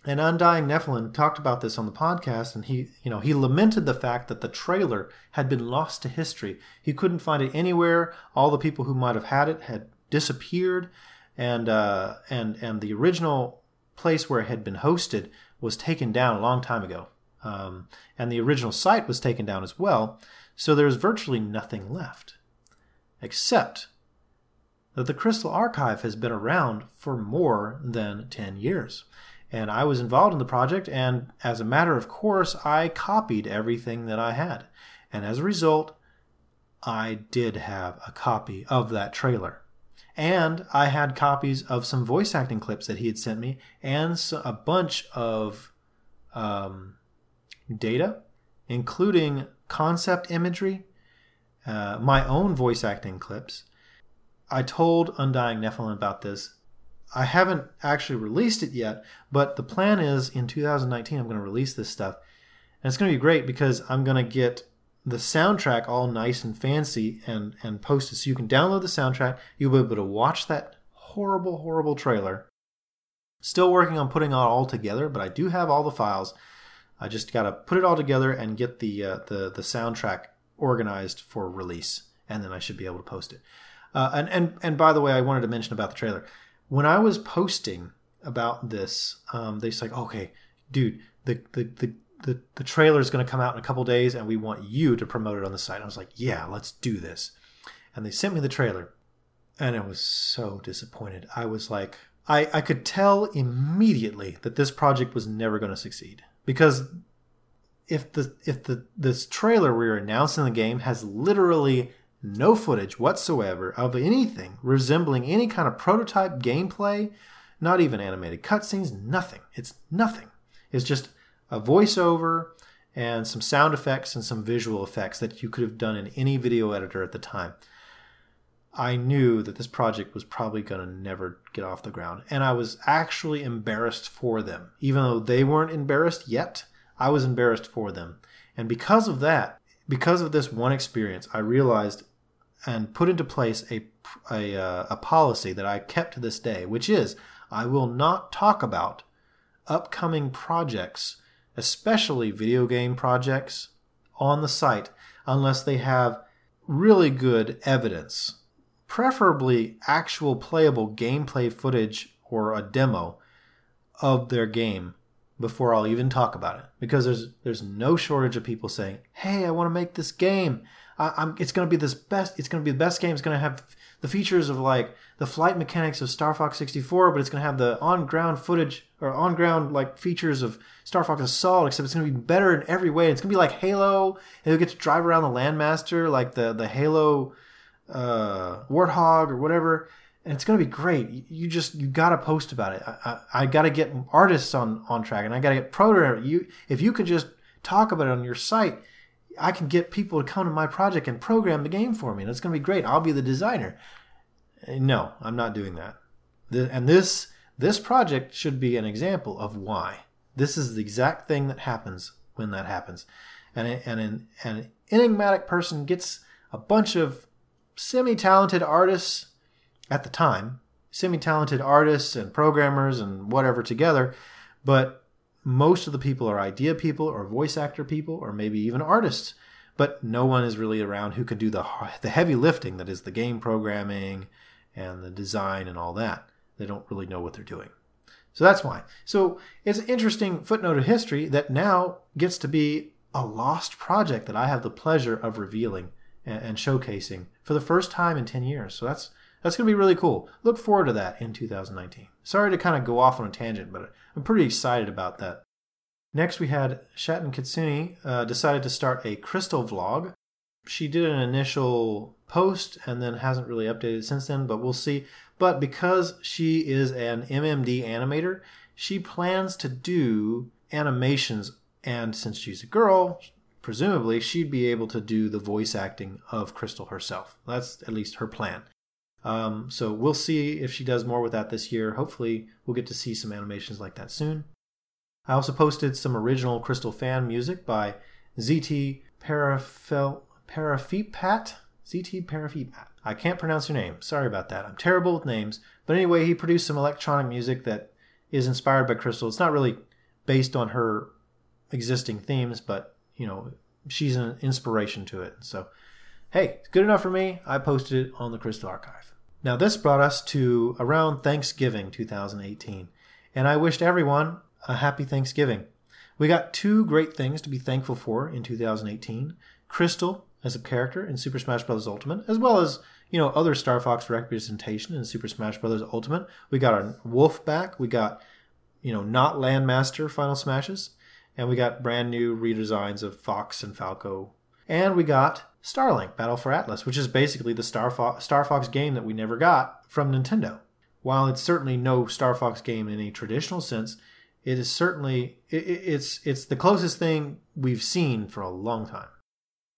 And Undying Nephilim talked about this on the podcast, and he, you know, he lamented the fact that the trailer had been lost to history. He couldn't find it anywhere. All the people who might have had it had disappeared, and uh, and and the original place where it had been hosted was taken down a long time ago, um, and the original site was taken down as well. So there's virtually nothing left, except that the Crystal Archive has been around for more than ten years and I was involved in the project. And as a matter of course, I copied everything that I had. And as a result, I did have a copy of that trailer. And I had copies of some voice acting clips that he had sent me and a bunch of um, data, including concept imagery, uh, my own voice acting clips. I told Undying Nephilim about this I haven't actually released it yet, but the plan is in 2019 I'm going to release this stuff. And it's going to be great because I'm going to get the soundtrack all nice and fancy and and post it so you can download the soundtrack. You'll be able to watch that horrible horrible trailer. Still working on putting it all together, but I do have all the files. I just got to put it all together and get the uh, the the soundtrack organized for release, and then I should be able to post it. Uh, and and and by the way, I wanted to mention about the trailer when I was posting about this, um, they said, like, "Okay, dude, the the the the, the trailer is going to come out in a couple days, and we want you to promote it on the site." I was like, "Yeah, let's do this." And they sent me the trailer, and I was so disappointed. I was like, I I could tell immediately that this project was never going to succeed because if the if the this trailer we are announcing the game has literally no footage whatsoever of anything resembling any kind of prototype gameplay, not even animated cutscenes, nothing. It's nothing. It's just a voiceover and some sound effects and some visual effects that you could have done in any video editor at the time. I knew that this project was probably going to never get off the ground. And I was actually embarrassed for them. Even though they weren't embarrassed yet, I was embarrassed for them. And because of that, because of this one experience, I realized and put into place a, a, uh, a policy that I kept to this day, which is I will not talk about upcoming projects, especially video game projects, on the site unless they have really good evidence, preferably actual playable gameplay footage or a demo of their game before I'll even talk about it because there's there's no shortage of people saying, "Hey, I want to make this game. I, am it's going to be this best. It's going to be the best game. It's going to have the features of like the flight mechanics of Star Fox 64, but it's going to have the on ground footage or on ground like features of Star Fox Assault, except it's going to be better in every way. It's going to be like Halo, and you'll get to drive around the Landmaster like the the Halo uh, Warthog or whatever." and it's going to be great. You just you got to post about it. I, I, I got to get artists on on track, and I got to get programmers. You if you could just talk about it on your site, I can get people to come to my project and program the game for me, and it's going to be great. I'll be the designer. No, I'm not doing that. The, and this this project should be an example of why. This is the exact thing that happens when that happens, and and an, an enigmatic person gets a bunch of semi-talented artists at the time, semi talented artists and programmers and whatever together, but most of the people are idea people or voice actor people or maybe even artists. But no one is really around who can do the the heavy lifting that is the game programming and the design and all that. They don't really know what they're doing. So that's why. So it's an interesting footnote of history that now gets to be a lost project that I have the pleasure of revealing and, showcasing for the first time in 10 years. So that's that's going to be really cool. Look forward to that in 2019. Sorry to kind of go off on a tangent, but I'm pretty excited about that. Next, we had Shaten Kitsune uh, decided to start a crystal vlog. She did an initial post and then hasn't really updated since then, but we'll see. But because she is an MMD animator, she plans to do animations. And since she's a girl, presumably she'd be able to do the voice acting of Crystal herself. That's at least her plan. Um, so we'll see if she does more with that this year. Hopefully, we'll get to see some animations like that soon. I also posted some original Crystal fan music by ZT Parafel Parafipat. ZT Parafipat. I can't pronounce your name. Sorry about that. I'm terrible with names. But anyway, he produced some electronic music that is inspired by Crystal. It's not really based on her existing themes, but you know, she's an inspiration to it. So, hey, good enough for me. I posted it on the Crystal Archive. Now, this brought us to around Thanksgiving 2018, and I wished everyone a happy Thanksgiving. We got two great things to be thankful for in 2018 Crystal as a character in Super Smash Bros. Ultimate, as well as you know other Star Fox representation in Super Smash Bros. Ultimate. We got our Wolf back. We got you know not Landmaster Final Smashes, and we got brand new redesigns of Fox and Falco, and we got Starlink Battle for Atlas, which is basically the Star, Fo- Star Fox game that we never got from Nintendo. While it's certainly no Star Fox game in a traditional sense, it is certainly it, it's it's the closest thing we've seen for a long time.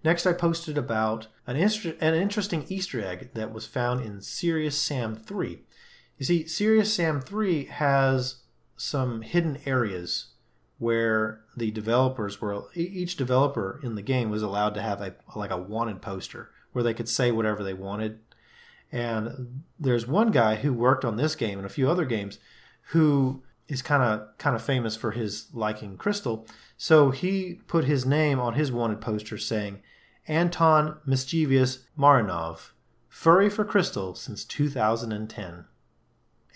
Next, I posted about an, an interesting Easter egg that was found in Serious Sam 3. You see, Serious Sam 3 has some hidden areas where the developers were each developer in the game was allowed to have a like a wanted poster where they could say whatever they wanted. And there's one guy who worked on this game and a few other games who is kind of kind of famous for his liking Crystal. So he put his name on his wanted poster saying Anton Mischievous Marinov, furry for Crystal since 2010.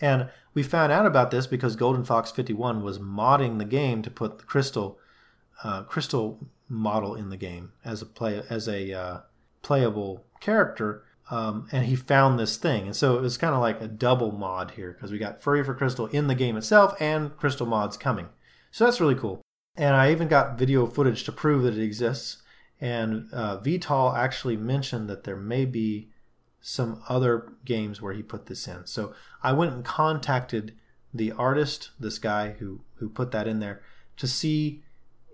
And we found out about this because Golden Fox 51 was modding the game to put the crystal uh, crystal model in the game as a play as a uh, playable character. Um, and he found this thing, and so it was kind of like a double mod here because we got Furry for Crystal in the game itself and Crystal mods coming. So that's really cool. And I even got video footage to prove that it exists. And uh, Vital actually mentioned that there may be some other games where he put this in. So I went and contacted the artist, this guy who who put that in there, to see,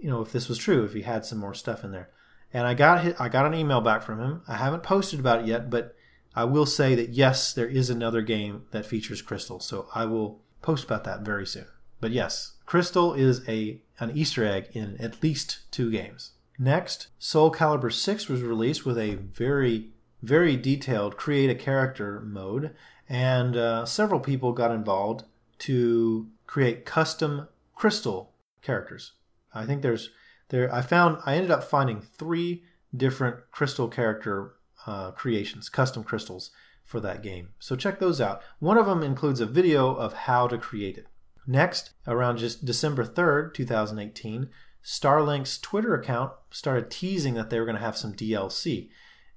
you know, if this was true, if he had some more stuff in there. And I got hit, I got an email back from him. I haven't posted about it yet, but I will say that yes, there is another game that features Crystal. So I will post about that very soon. But yes, Crystal is a an Easter egg in at least two games. Next, Soul Calibur 6 was released with a very very detailed create a character mode, and uh, several people got involved to create custom crystal characters. I think there's there. I found I ended up finding three different crystal character uh, creations, custom crystals for that game. So check those out. One of them includes a video of how to create it. Next, around just December 3rd, 2018, Starlink's Twitter account started teasing that they were going to have some DLC.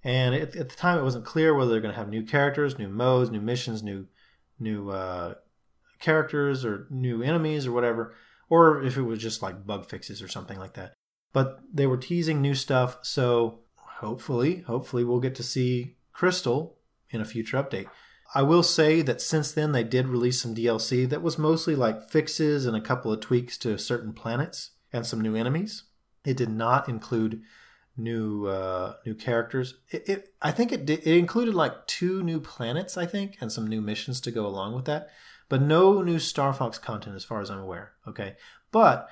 And at, at, the time, it wasn't clear whether they're going to have new characters, new modes, new missions, new new uh, characters, or new enemies, or whatever, or if it was just like bug fixes or something like that. But they were teasing new stuff, so hopefully, hopefully, we'll get to see Crystal in a future update. I will say that since then they did release some DLC that was mostly like fixes and a couple of tweaks to certain planets and some new enemies. It did not include new uh, new characters. It, it I think it it included like two new planets, I think, and some new missions to go along with that, but no new Star Fox content as far as I'm aware. Okay, but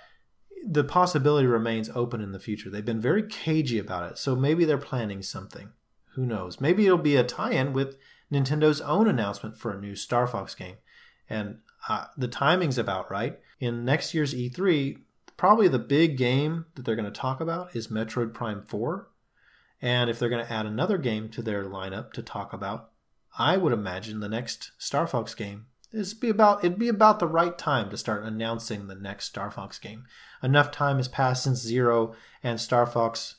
the possibility remains open in the future. They've been very cagey about it, so maybe they're planning something. Who knows? Maybe it'll be a tie-in with Nintendo's own announcement for a new Star Fox game, and uh, the timing's about right. In next year's E3, probably the big game that they're going to talk about is Metroid Prime 4. And if they're going to add another game to their lineup to talk about, I would imagine the next Star Fox game is be about it'd be about the right time to start announcing the next Star Fox game. Enough time has passed since Zero and Star Fox,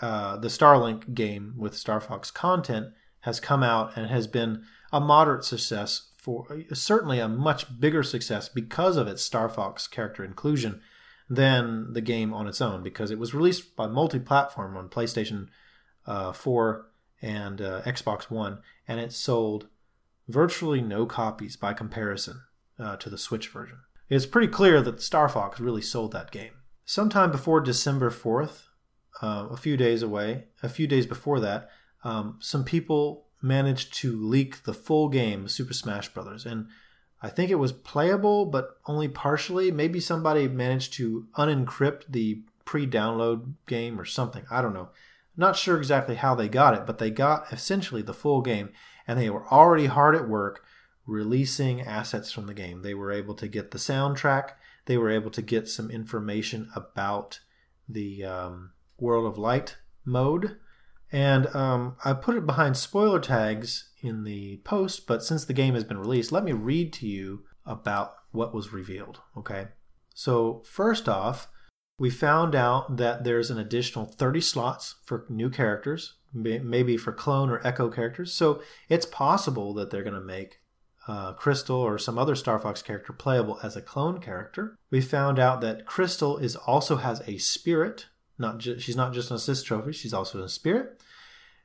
uh, the Starlink game with Star Fox content has come out and has been a moderate success for certainly a much bigger success because of its Star Fox character inclusion than the game on its own because it was released by multi-platform on PlayStation uh, 4 and uh, Xbox One, and it sold virtually no copies by comparison uh, to the Switch version. It's pretty clear that Star Fox really sold that game. Sometime before December 4th, uh, a few days away, a few days before that, um, some people managed to leak the full game Super Smash Bros. and I think it was playable, but only partially. Maybe somebody managed to unencrypt the pre download game or something. I don't know. Not sure exactly how they got it, but they got essentially the full game, and they were already hard at work releasing assets from the game. They were able to get the soundtrack, they were able to get some information about the um, World of Light mode. And um, I put it behind spoiler tags in the post, but since the game has been released, let me read to you about what was revealed. Okay. So, first off, we found out that there's an additional 30 slots for new characters, maybe for clone or echo characters. So, it's possible that they're going to make uh, Crystal or some other Star Fox character playable as a clone character. We found out that Crystal is also has a spirit. Not ju- she's not just an assist trophy; she's also a spirit.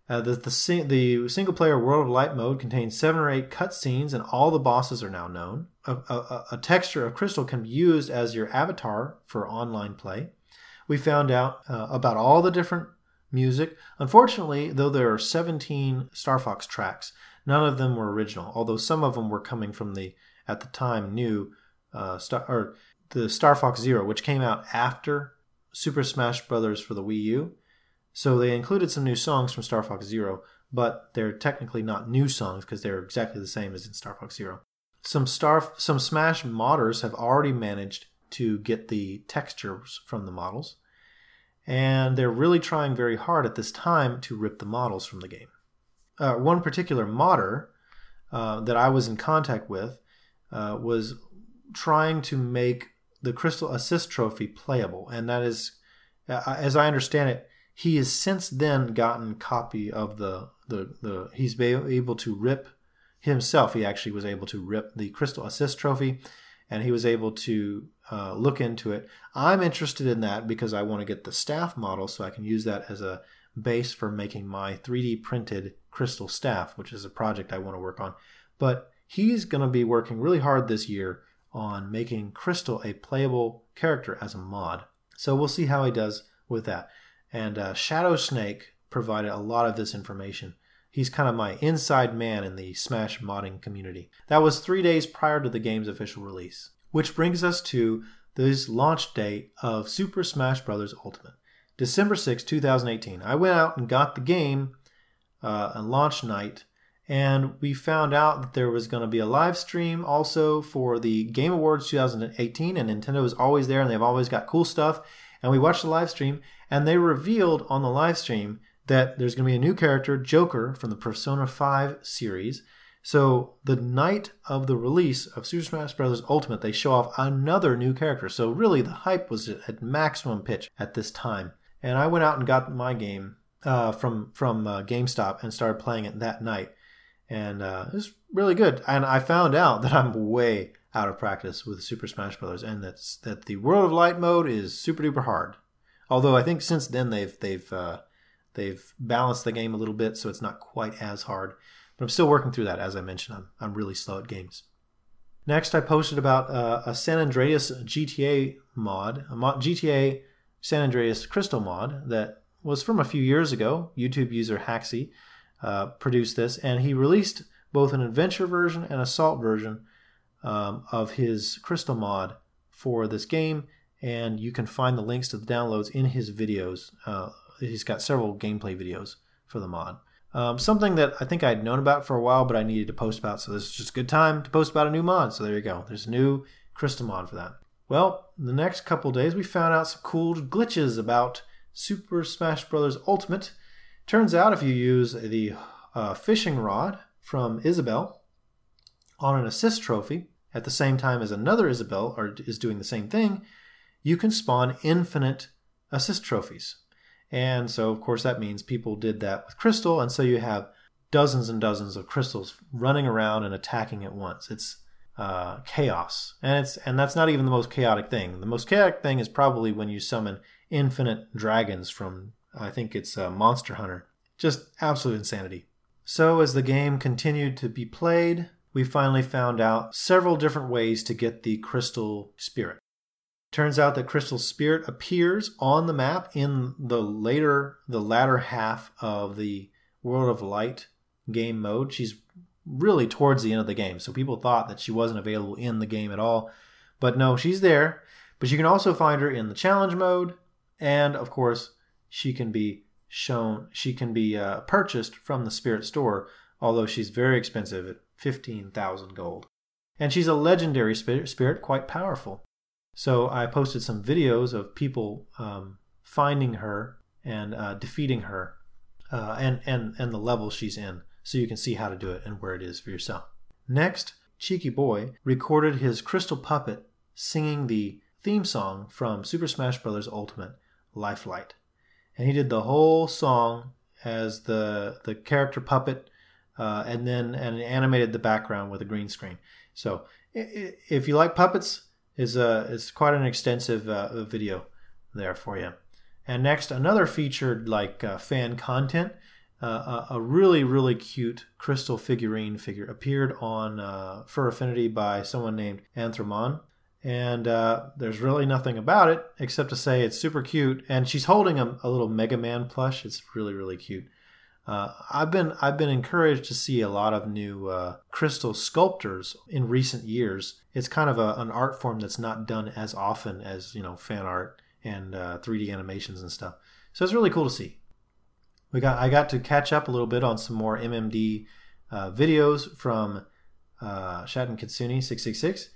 Uh, the, the, the single player World of Light mode contains seven or eight cutscenes, and all the bosses are now known. A, a, a, texture of crystal can be used as your avatar for online play. We found out uh, about all the different music. Unfortunately, though there are 17 Star Fox tracks, none of them were original, although some of them were coming from the, at the time, new uh, Star, or the Star Fox Zero, which came out after Super Smash Bros. for the Wii U so they included some new songs from Star Fox Zero, but they're technically not new songs because they're exactly the same as in Star Fox Zero. Some Star some Smash modders have already managed to get the textures from the models, and they're really trying very hard at this time to rip the models from the game. Uh, one particular modder uh, that I was in contact with uh, was trying to make the Crystal Assist Trophy playable, and that is, uh, as I understand it, he has since then gotten copy of the the the he's able to rip himself. He actually was able to rip the Crystal Assist Trophy, and he was able to uh, look into it. I'm interested in that because I want to get the staff model so I can use that as a base for making my 3D printed crystal staff, which is a project I want to work on. But he's going to be working really hard this year on making Crystal a playable character as a mod. So we'll see how he does with that. And uh, Shadow Snake provided a lot of this information. He's kind of my inside man in the Smash modding community. That was three days prior to the game's official release. Which brings us to this launch date of Super Smash Bros. Ultimate, December 6, 2018. I went out and got the game uh, on launch night, and we found out that there was going to be a live stream also for the Game Awards 2018, and Nintendo is always there, and they've always got cool stuff. And we watched the live stream, and they revealed on the live stream that there's going to be a new character, Joker, from the Persona 5 series. So the night of the release of Super Smash Bros. Ultimate, they show off another new character. So really, the hype was at maximum pitch at this time. And I went out and got my game uh, from from uh, GameStop and started playing it that night, and uh, it was really good. And I found out that I'm way out of practice with Super Smash Bros. and that's that the World of Light mode is super duper hard. Although I think since then they've they've uh, they've balanced the game a little bit, so it's not quite as hard. But I'm still working through that. As I mentioned, I'm I'm really slow at games. Next, I posted about uh, a San Andreas GTA mod, a mod, GTA San Andreas Crystal mod that was from a few years ago. YouTube user Haxy uh, produced this, and he released both an adventure version and assault version um, of his Crystal mod for this game. And you can find the links to the downloads in his videos. Uh, he's got several gameplay videos for the mod. Um, something that I think I'd known about for a while, but I needed to post about. So this is just a good time to post about a new mod. So there you go. There's a new Crystal mod for that. Well, in the next couple days we found out some cool glitches about Super Smash Bros. Ultimate. Turns out if you use the uh, fishing rod from Isabelle on an assist trophy at the same time as another Isabelle are, is doing the same thing, you can spawn infinite assist trophies. And so, of course, that means people did that with Crystal, and so you have dozens and dozens of crystals running around and attacking at once. It's uh, chaos, and it's and that's not even the most chaotic thing. The most chaotic thing is probably when you summon infinite dragons from I think it's uh, Monster Hunter. Just absolute insanity. So as the game continued to be played, we finally found out several different ways to get the crystal spirit. Turns out that Crystal Spirit appears on the map in the later, the latter half of the World of Light game mode. She's really towards the end of the game, so people thought that she wasn't available in the game at all. But no, she's there. But you can also find her in the challenge mode, and of course, she can be shown, she can be uh, purchased from the Spirit Store, although she's very expensive at 15,000 gold. And she's a legendary spirit, spirit, quite powerful. So I posted some videos of people um, finding her and uh, defeating her, uh, and and and the level she's in, so you can see how to do it and where it is for yourself. Next, Cheeky Boy recorded his crystal puppet singing the theme song from Super Smash Bros. Ultimate, Lifelight, and he did the whole song as the the character puppet, uh, and then and animated the background with a green screen. So if you like puppets, is a it's quite an extensive uh, video there for you. And next, another featured like uh, fan content. Uh, a, really really cute crystal figurine figure appeared on uh, Fur Affinity by someone named Anthramon. And uh, there's really nothing about it except to say it's super cute. And she's holding a, a little Mega Man plush. It's really really cute. Uh, I've been I've been encouraged to see a lot of new uh, crystal sculptors in recent years. It's kind of a, an art form that's not done as often as you know fan art and uh, 3D animations and stuff. So it's really cool to see. We got I got to catch up a little bit on some more MMD uh, videos from uh, Shaten Kitsune 666,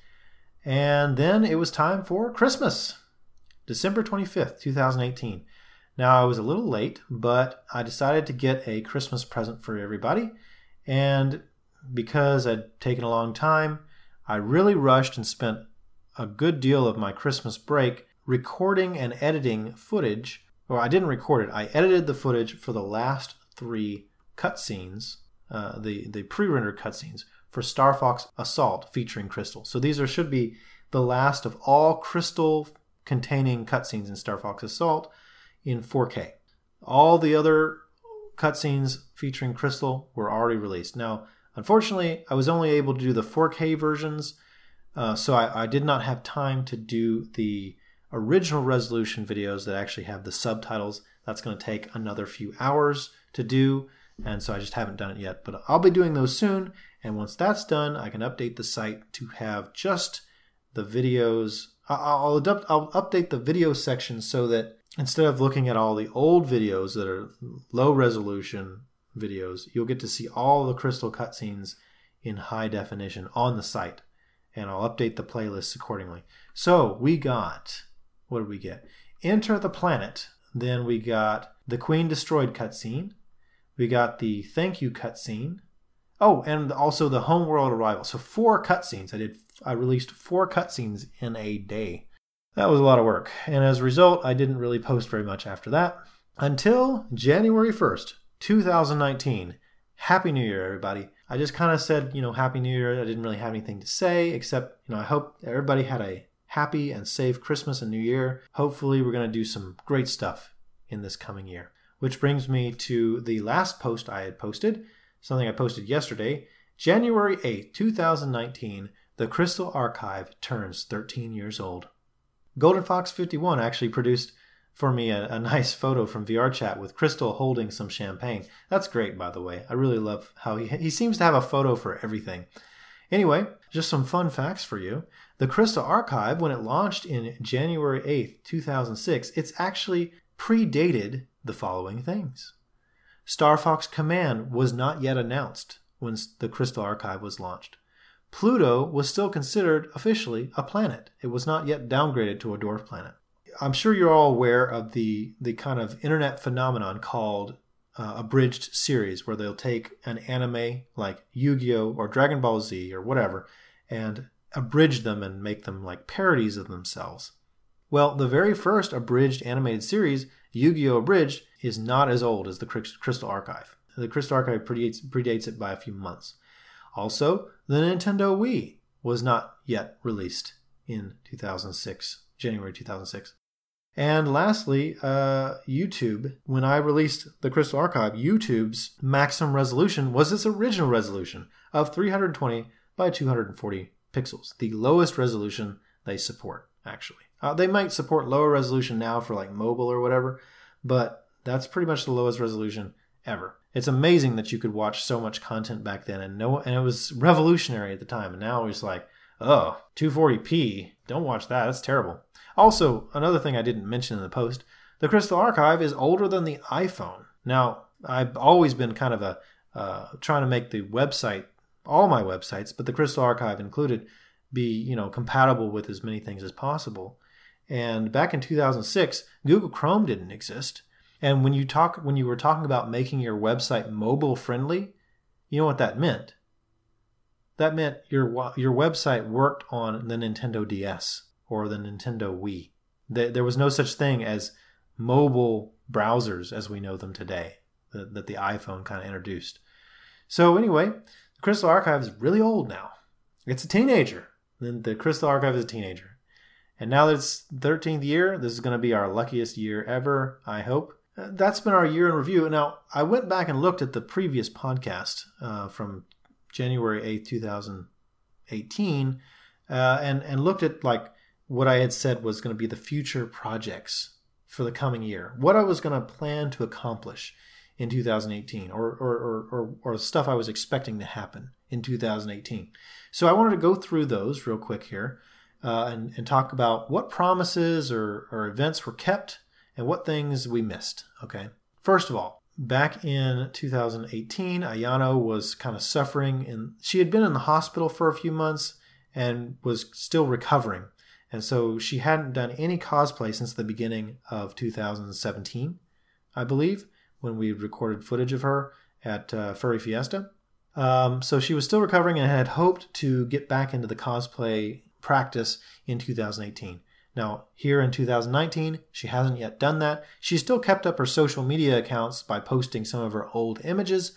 and then it was time for Christmas, December 25th, 2018. Now, I was a little late, but I decided to get a Christmas present for everybody. And because I'd taken a long time, I really rushed and spent a good deal of my Christmas break recording and editing footage. Or I didn't record it, I edited the footage for the last three cutscenes, uh, the, the pre rendered cutscenes for Star Fox Assault featuring Crystal. So these are should be the last of all crystal containing cutscenes in Star Fox Assault in 4K. All the other cutscenes featuring Crystal were already released. Now, unfortunately, I was only able to do the 4K versions, uh, so I, I did not have time to do the original resolution videos that actually have the subtitles. That's going to take another few hours to do, and so I just haven't done it yet. But I'll be doing those soon, and once that's done, I can update the site to have just the videos. I'll, I'll update the video section so that instead of looking at all the old videos that are low resolution videos, you'll get to see all the crystal cutscenes in high definition on the site. And I'll update the playlists accordingly. So we got, what did we get? Enter the Planet. Then we got the Queen Destroyed cutscene. We got the Thank You cutscene. Oh, and also the Homeworld Arrival. So four cutscenes. I did. I released four cutscenes in a day. That was a lot of work. And as a result, I didn't really post very much after that until January 1st, 2019. Happy New Year, everybody. I just kind of said, you know, Happy New Year. I didn't really have anything to say except, you know, I hope everybody had a happy and safe Christmas and New Year. Hopefully, we're going to do some great stuff in this coming year. Which brings me to the last post I had posted, something I posted yesterday. January 8th, 2019, the Crystal Archive turns 13 years old. Golden Fox 51 actually produced for me a, a, nice photo from VR chat with Crystal holding some champagne. That's great, by the way. I really love how he, he seems to have a photo for everything. Anyway, just some fun facts for you. The Crystal Archive, when it launched in January 8th, 2006, it's actually predated the following things. Star Fox Command was not yet announced when the Crystal Archive was launched. Pluto was still considered officially a planet. It was not yet downgraded to a dwarf planet. I'm sure you're all aware of the the kind of internet phenomenon called uh, abridged series, where they'll take an anime like Yu-Gi-Oh or Dragon Ball Z or whatever, and abridge them and make them like parodies of themselves. Well, the very first abridged animated series, Yu-Gi-Oh! Abridged, is not as old as the Crystal Archive. The Crystal Archive predates, predates it by a few months. Also, the Nintendo Wii was not yet released in 2006, January 2006. And lastly, uh, YouTube. When I released the Crystal Archive, YouTube's maximum resolution was its original resolution of 320 by 240 pixels, the lowest resolution they support, actually. Uh, they might support lower resolution now for like mobile or whatever, but that's pretty much the lowest resolution ever. It's amazing that you could watch so much content back then and no and it was revolutionary at the time and now it's like oh 240p don't watch that that's terrible. Also another thing i didn't mention in the post the crystal archive is older than the iphone. Now i've always been kind of a uh, trying to make the website all my websites but the crystal archive included be you know compatible with as many things as possible and back in 2006 google chrome didn't exist and when you talk when you were talking about making your website mobile friendly, you know what that meant? That meant your your website worked on the Nintendo DS or the Nintendo Wii. There was no such thing as mobile browsers as we know them today that, the iPhone kind of introduced. So anyway, the Crystal Archive is really old now. It's a teenager. Then the Crystal Archive is a teenager. And now that it's 13th year, this is going to be our luckiest year ever, I hope that's been our year in review. Now, I went back and looked at the previous podcast uh, from January 8th, 2018, uh, and, and looked at like what I had said was going to be the future projects for the coming year, what I was going to plan to accomplish in 2018, or, or, or, or, or stuff I was expecting to happen in 2018. So I wanted to go through those real quick here uh, and, and talk about what promises or, or events were kept and what things we missed. Okay. First of all, back in 2018, Ayano was kind of suffering and she had been in the hospital for a few months and was still recovering. And so she hadn't done any cosplay since the beginning of 2017, I believe, when we recorded footage of her at uh, Furry Fiesta. Um, so she was still recovering and had hoped to get back into the cosplay practice in 2018. Now, here in 2019, she hasn't yet done that. She still kept up her social media accounts by posting some of her old images,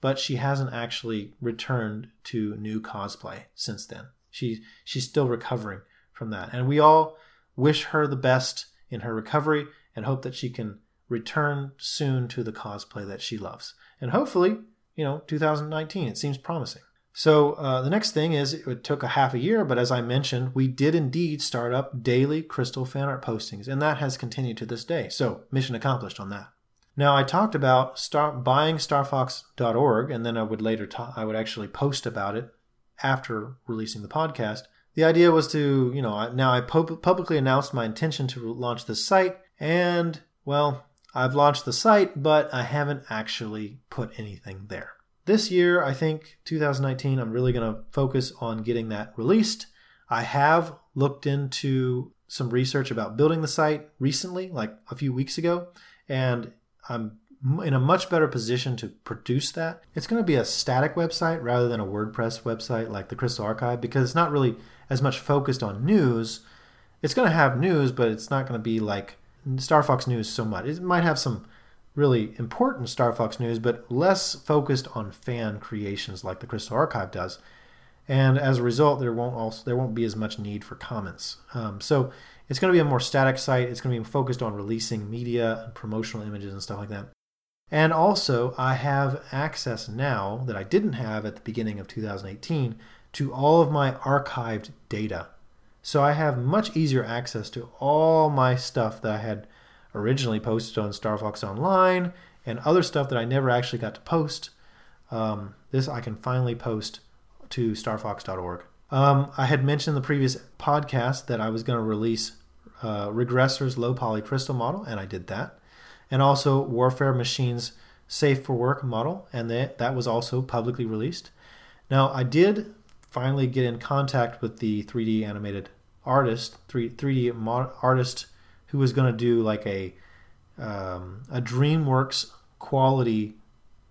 but she hasn't actually returned to new cosplay since then. She, she's still recovering from that. And we all wish her the best in her recovery and hope that she can return soon to the cosplay that she loves. And hopefully, you know, 2019, it seems promising. So uh, the next thing is it took a half a year, but as I mentioned, we did indeed start up daily Crystal fan art postings, and that has continued to this day. So mission accomplished on that. Now I talked about start buying starfox.org, and then I would later ta- I would actually post about it after releasing the podcast. The idea was to, you know, now I publicly announced my intention to launch this site, and well, I've launched the site, but I haven't actually put anything there. This year, I think 2019, I'm really going to focus on getting that released. I have looked into some research about building the site recently, like a few weeks ago, and I'm in a much better position to produce that. It's going to be a static website rather than a WordPress website like the Crystal Archive because it's not really as much focused on news. It's going to have news, but it's not going to be like Star Fox News so much. It might have some really important Star Fox news, but less focused on fan creations like the Crystal Archive does. And as a result, there won't also there won't be as much need for comments. Um, so it's going to be a more static site. It's going to be focused on releasing media and promotional images and stuff like that. And also, I have access now that I didn't have at the beginning of 2018 to all of my archived data. So I have much easier access to all my stuff that I had originally posted on Star Fox Online and other stuff that I never actually got to post. Um, this I can finally post to starfox.org. Um, I had mentioned in the previous podcast that I was going to release uh, Regressors low poly crystal model, and I did that. And also Warfare Machines safe for work model, and that, that was also publicly released. Now, I did finally get in contact with the 3D animated artist, 3, 3D mod, artist who was going to do like a um, a DreamWorks quality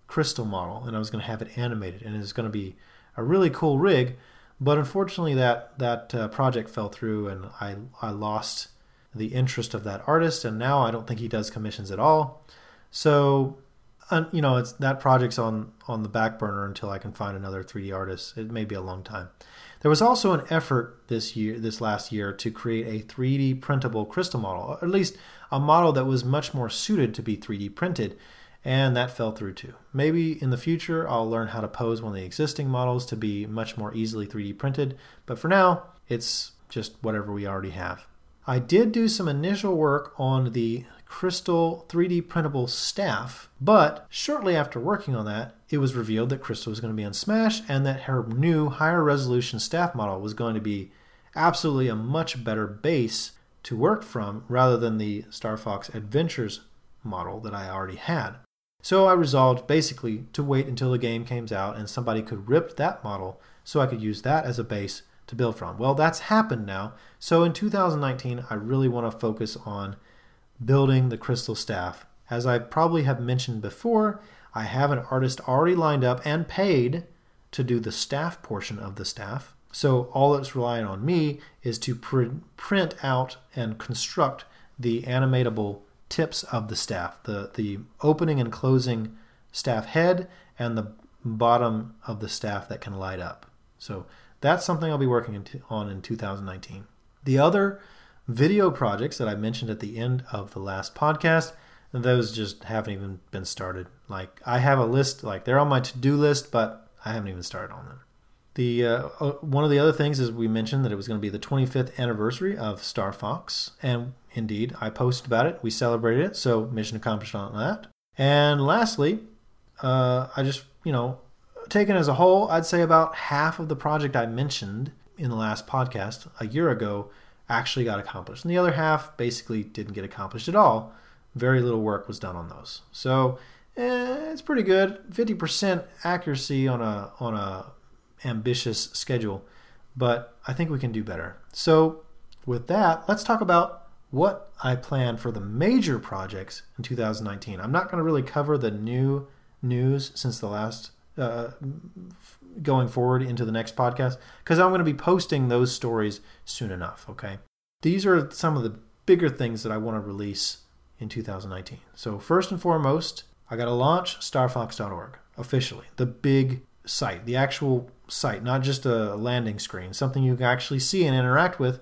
crystal model, and I was going to have it animated, and it was going to be a really cool rig. But unfortunately, that that uh, project fell through, and I I lost the interest of that artist, and now I don't think he does commissions at all. So, you know, it's that project's on on the back burner until I can find another 3D artist. It may be a long time. There was also an effort this year, this last year, to create a 3D printable crystal model, or at least a model that was much more suited to be 3D printed, and that fell through too. Maybe in the future I'll learn how to pose one of the existing models to be much more easily 3D printed, but for now it's just whatever we already have. I did do some initial work on the Crystal 3D printable staff, but shortly after working on that, it was revealed that Crystal was going to be on Smash and that her new higher resolution staff model was going to be absolutely a much better base to work from rather than the Star Fox Adventures model that I already had. So I resolved basically to wait until the game came out and somebody could rip that model so I could use that as a base to build from. Well, that's happened now. So in 2019, I really want to focus on building the crystal staff. As I probably have mentioned before, I have an artist already lined up and paid to do the staff portion of the staff. So all that's relying on me is to pr- print out and construct the animatable tips of the staff, the, the opening and closing staff head and the bottom of the staff that can light up. So that's something I'll be working on in 2019. The other video projects that I mentioned at the end of the last podcast, those just haven't even been started. Like I have a list, like they're on my to-do list, but I haven't even started on them. The uh, uh one of the other things is we mentioned that it was going to be the 25th anniversary of Star Fox, and indeed I posted about it. We celebrated it, so mission accomplished on that. And lastly, uh, I just you know taken as a whole, I'd say about half of the project I mentioned in the last podcast a year ago actually got accomplished. And the other half basically didn't get accomplished at all. Very little work was done on those. So eh, it's pretty good. 50% accuracy on a on a ambitious schedule, but I think we can do better. So with that, let's talk about what I plan for the major projects in 2019. I'm not going to really cover the new news since the last uh, going forward into the next podcast because I'm going to be posting those stories soon enough. Okay. These are some of the bigger things that I want to release in 2019. So, first and foremost, I got to launch starfox.org officially, the big site, the actual site, not just a landing screen, something you can actually see and interact with.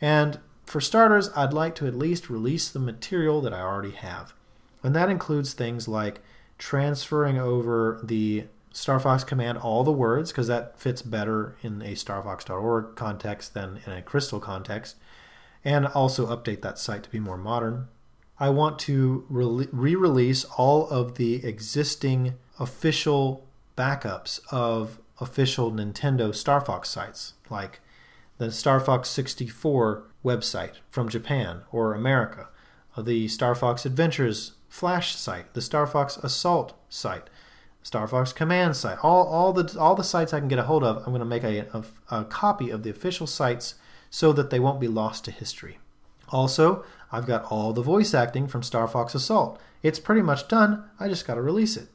And for starters, I'd like to at least release the material that I already have. And that includes things like transferring over the StarFox command all the words because that fits better in a starfox.org context than in a Crystal context, and also update that site to be more modern. I want to re release all of the existing official backups of official Nintendo Star Fox sites, like the Star Fox 64 website from Japan or America, the Star Fox Adventures Flash site, the Star Fox Assault site, Star Fox Command site, all, all the all the sites I can get a hold of. I'm going to make a, a, a copy of the official sites so that they won't be lost to history. Also, I've got all the voice acting from Star Fox Assault. It's pretty much done. I just got to release it.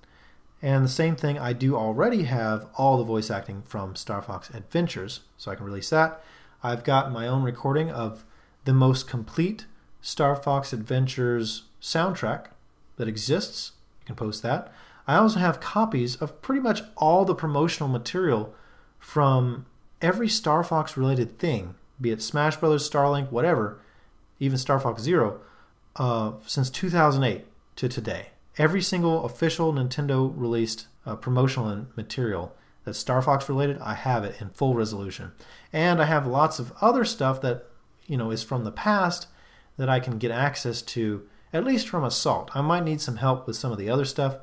And the same thing, I do already have all the voice acting from Star Fox Adventures, so I can release that. I've got my own recording of the most complete Star Fox Adventures soundtrack that exists. You can post that. I also have copies of pretty much all the promotional material from every Star Fox related thing, be it Smash Brothers, Starlink, whatever, even Star Fox Zero, uh, since 2008 to today. Every single official Nintendo released uh, promotional material that's Star Fox related, I have it in full resolution. And I have lots of other stuff that, you know, is from the past that I can get access to, at least from Assault. I might need some help with some of the other stuff,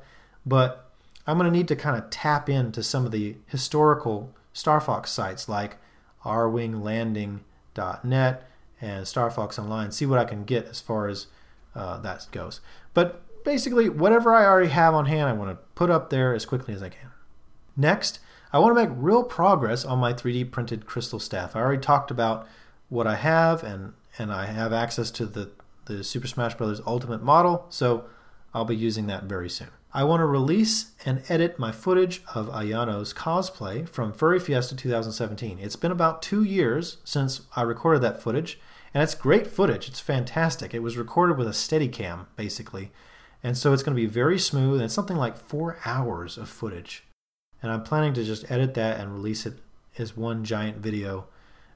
but I'm going to need to kind of tap into some of the historical Star Fox sites like rwinglanding.net and Star Fox Online, see what I can get as far as uh, that goes. But basically, whatever I already have on hand, I want to put up there as quickly as I can. Next, I want to make real progress on my 3D printed crystal staff. I already talked about what I have, and, and I have access to the, the Super Smash Bros. Ultimate model, so I'll be using that very soon. I want to release and edit my footage of Ayano's cosplay from Furry Fiesta 2017. It's been about two years since I recorded that footage, and it's great footage. It's fantastic. It was recorded with a Steadicam, basically, and so it's going to be very smooth, and it's something like four hours of footage. And I'm planning to just edit that and release it as one giant video.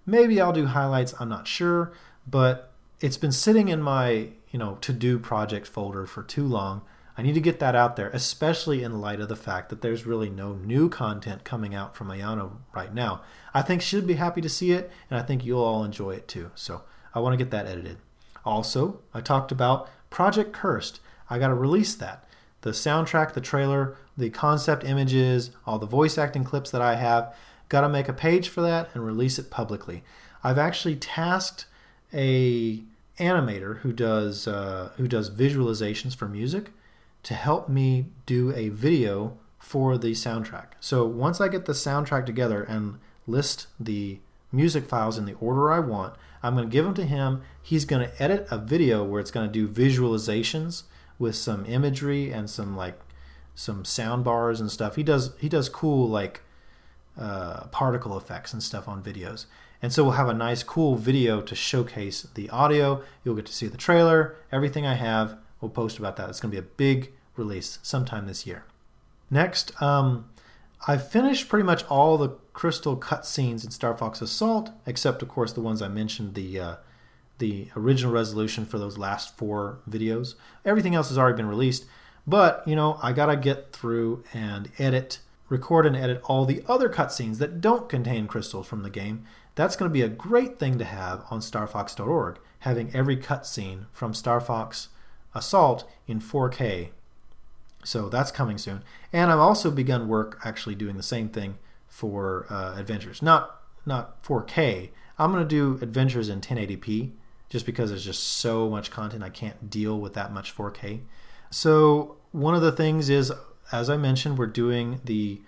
Maybe I'll do highlights, I'm not sure, but it's been sitting in my, you know, to-do project folder for too long I need to get that out there, especially in light of the fact that there's really no new content coming out from Ayano right now. I think she'd be happy to see it, and I think you'll all enjoy it too. So I want to get that edited. Also, I talked about Project Cursed. I got to release that. The soundtrack, the trailer, the concept images, all the voice acting clips that I have. Got to make a page for that and release it publicly. I've actually tasked a animator who does uh, who does visualizations for music to help me do a video for the soundtrack. So once I get the soundtrack together and list the music files in the order I want, I'm going to give them to him. He's going to edit a video where it's going to do visualizations with some imagery and some like some sound bars and stuff. He does he does cool like uh, particle effects and stuff on videos. And so we'll have a nice cool video to showcase the audio. You'll get to see the trailer, everything I have we'll post about that. It's going to be a big release sometime this year. Next, um, I've finished pretty much all the crystal cutscenes in Star Fox Assault, except of course the ones I mentioned the uh, the original resolution for those last four videos. Everything else has already been released, but you know I gotta get through and edit, record and edit all the other cutscenes that don't contain crystals from the game. That's going to be a great thing to have on StarFox.org, having every cutscene from Star Fox Assault in 4K. So that's coming soon. And I've also begun work actually doing the same thing for uh, Adventures. Not not 4K. I'm going to do Adventures in 1080p just because there's just so much content I can't deal with that much 4K. So one of the things is as I mentioned we're doing the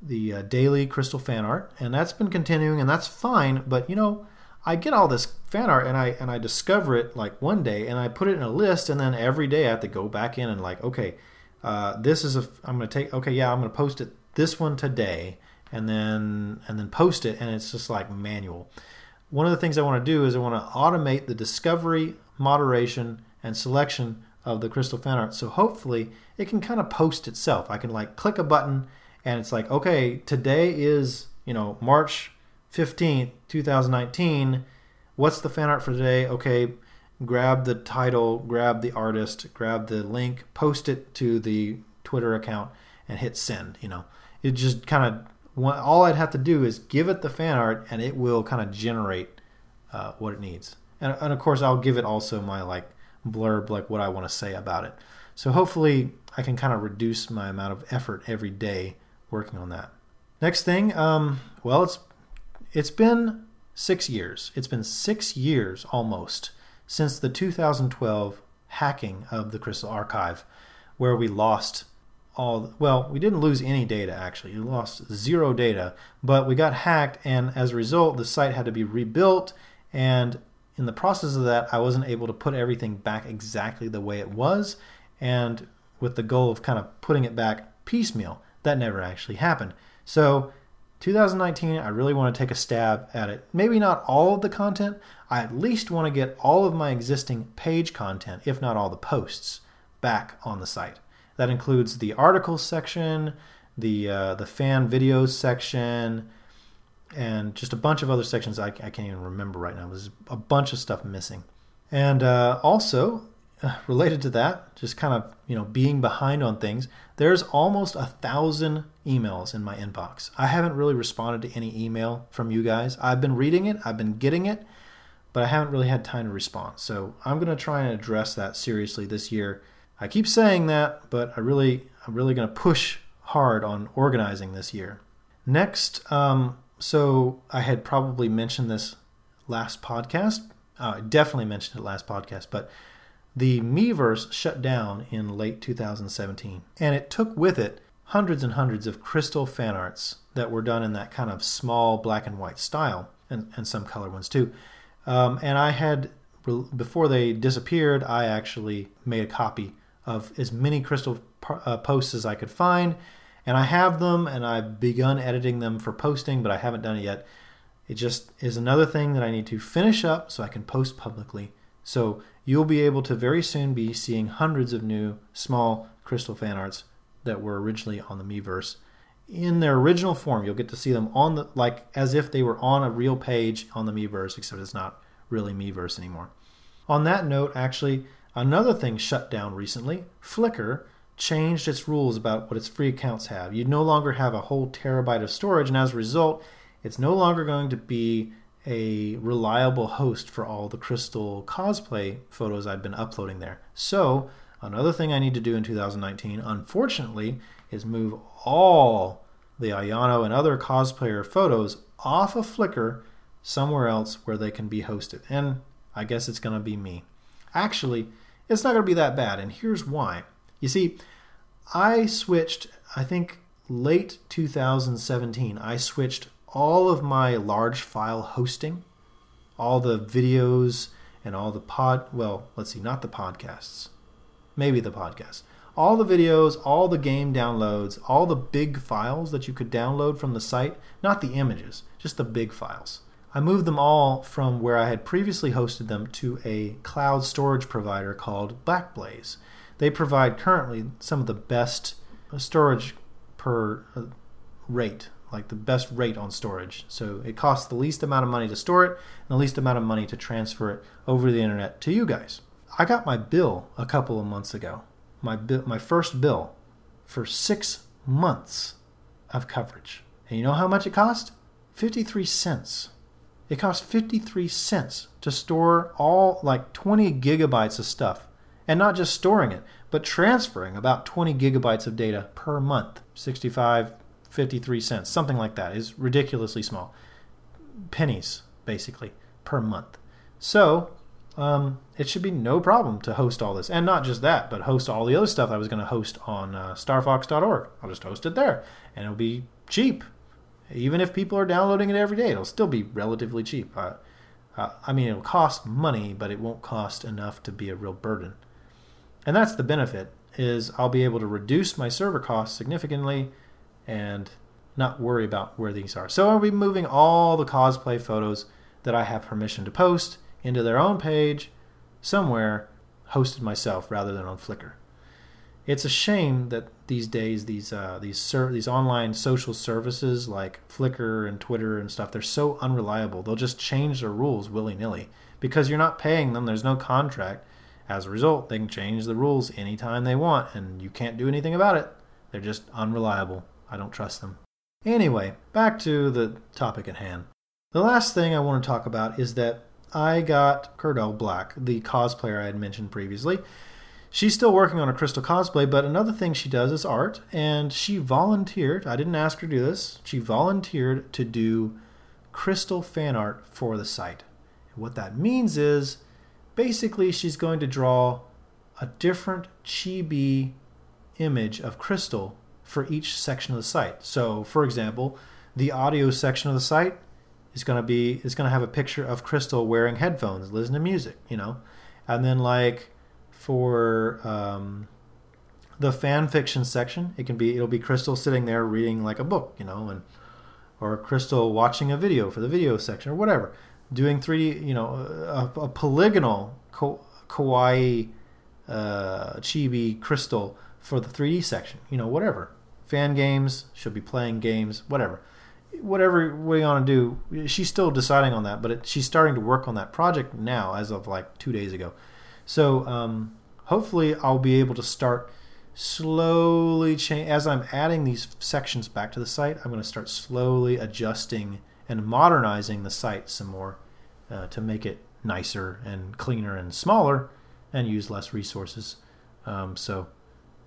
the uh, daily crystal fan art and that's been continuing and that's fine, but you know, I get all this fan art and I and I discover it like one day and I put it in a list and then every day I have to go back in and like okay, uh, this is a I'm gonna take okay yeah I'm gonna post it this one today and then and then post it and it's just like manual. One of the things I want to do is I want to automate the discovery, moderation, and selection of the crystal fan art. So hopefully it can kind of post itself. I can like click a button and it's like okay today is you know March 15th, 2019, what's the fan art for today? Okay, grab the title, grab the artist, grab the link, post it to the Twitter account, and hit send. You know, it just kind of all I'd have to do is give it the fan art, and it will kind of generate uh, what it needs. And, and of course, I'll give it also my like blurb, like what I want to say about it. So hopefully, I can kind of reduce my amount of effort every day working on that. Next thing, um, well, it's it's been six years. It's been six years almost since the 2012 hacking of the Crystal Archive, where we lost all. Well, we didn't lose any data actually. We lost zero data, but we got hacked, and as a result, the site had to be rebuilt. And in the process of that, I wasn't able to put everything back exactly the way it was, and with the goal of kind of putting it back piecemeal. That never actually happened. So 2019, I really want to take a stab at it. Maybe not all of the content. I at least want to get all of my existing page content, if not all the posts, back on the site. That includes the articles section, the uh, the fan videos section, and just a bunch of other sections I, I can't even remember right now. There's a bunch of stuff missing. And uh, also, related to that, just kind of you know being behind on things, there's almost a thousand emails in my inbox. I haven't really responded to any email from you guys. I've been reading it, I've been getting it, but I haven't really had time to respond. So I'm to try and address that seriously this year. I keep saying that, but I really, I'm really to push hard on organizing this year. Next, um, so I had probably mentioned this last podcast. Uh, I definitely mentioned it last podcast, but the Miiverse shut down in late 2017, and it took with it hundreds and hundreds of crystal fan arts that were done in that kind of small black and white style, and, and some color ones too. Um, and I had, before they disappeared, I actually made a copy of as many crystal uh, posts as I could find, and I have them, and I've begun editing them for posting, but I haven't done it yet. It just is another thing that I need to finish up so I can post publicly. So you'll be able to very soon be seeing hundreds of new small crystal fan arts that were originally on the Miiverse in their original form. You'll get to see them on the like as if they were on a real page on the Miiverse, except it's not really Miiverse anymore. On that note, actually, another thing shut down recently. Flickr changed its rules about what its free accounts have. You no longer have a whole terabyte of storage, and as a result, it's no longer going to be a reliable host for all the crystal cosplay photos I've been uploading there. So, another thing I need to do in 2019, unfortunately, is move all the Ayano and other cosplayer photos off of Flickr somewhere else where they can be hosted. And I guess it's going to be me. Actually, it's not going to be that bad, and here's why. You see, I switched, I think late 2017, I switched all of my large file hosting, all the videos and all the pod, well, let's see, not the podcasts, maybe the podcasts, all the videos, all the game downloads, all the big files that you could download from the site, not the images, just the big files. I moved them all from where I had previously hosted them to a cloud storage provider called Backblaze. They provide currently some of the best storage per uh, rate like the best rate on storage. So it costs the least amount of money to store it and the least amount of money to transfer it over the internet to you guys. I got my bill a couple of months ago. My bill, my first bill for 6 months of coverage. And you know how much it cost? 53 cents. It cost 53 cents to store all like 20 gigabytes of stuff. And not just storing it, but transferring about 20 gigabytes of data per month. 65 53 cents, something like that, is ridiculously small. Pennies, basically, per month. So, um, it should be no problem to host all this. And not just that, but host all the other stuff I was going to host on uh, starfox.org. I'll just host it there, and it'll be cheap. Even if people are downloading it every day, it'll still be relatively cheap. Uh, uh, I mean, it'll cost money, but it won't cost enough to be a real burden. And that's the benefit is I'll be able to reduce my server costs significantly and not worry about where these are. So I'll be moving all the cosplay photos that I have permission to post into their own page somewhere hosted myself rather than on Flickr. it's a shame that these days these uh, these ser- these online social services like Flickr and Twitter and stuff they're so unreliable. They'll just change their rules willy nilly because you're not paying them. There's no contract. As a result, they can change the rules anytime they want, and you can't do anything about it. They're just unreliable. I don't trust them. Anyway, back to the topic at hand. The last thing I want to talk about is that I got Curdell Black, the cosplayer I had mentioned previously. She's still working on a crystal cosplay, but another thing she does is art, and she volunteered. I didn't ask her to do this. She volunteered to do crystal fan art for the site. What that means is basically she's going to draw a different chibi image of crystal for each section of the site. So, for example, the audio section of the site is going to be is going to have a picture of Crystal wearing headphones, listening to music, you know, and then like for um, the fan fiction section, it can be it'll be Crystal sitting there reading like a book, you know, and or Crystal watching a video for the video section or whatever, doing 3D, you know, a, a polygonal kawaii uh, chibi Crystal for the 3D section, you know, whatever. Fan games, She'll be playing games, whatever whatever we want to do, she's still deciding on that, but it, she's starting to work on that project now as of like two days ago. So um, hopefully I'll be able to start slowly change as I'm adding these sections back to the site. I'm going to start slowly adjusting and modernizing the site some more uh, to make it nicer and cleaner and smaller and use less resources. Um, so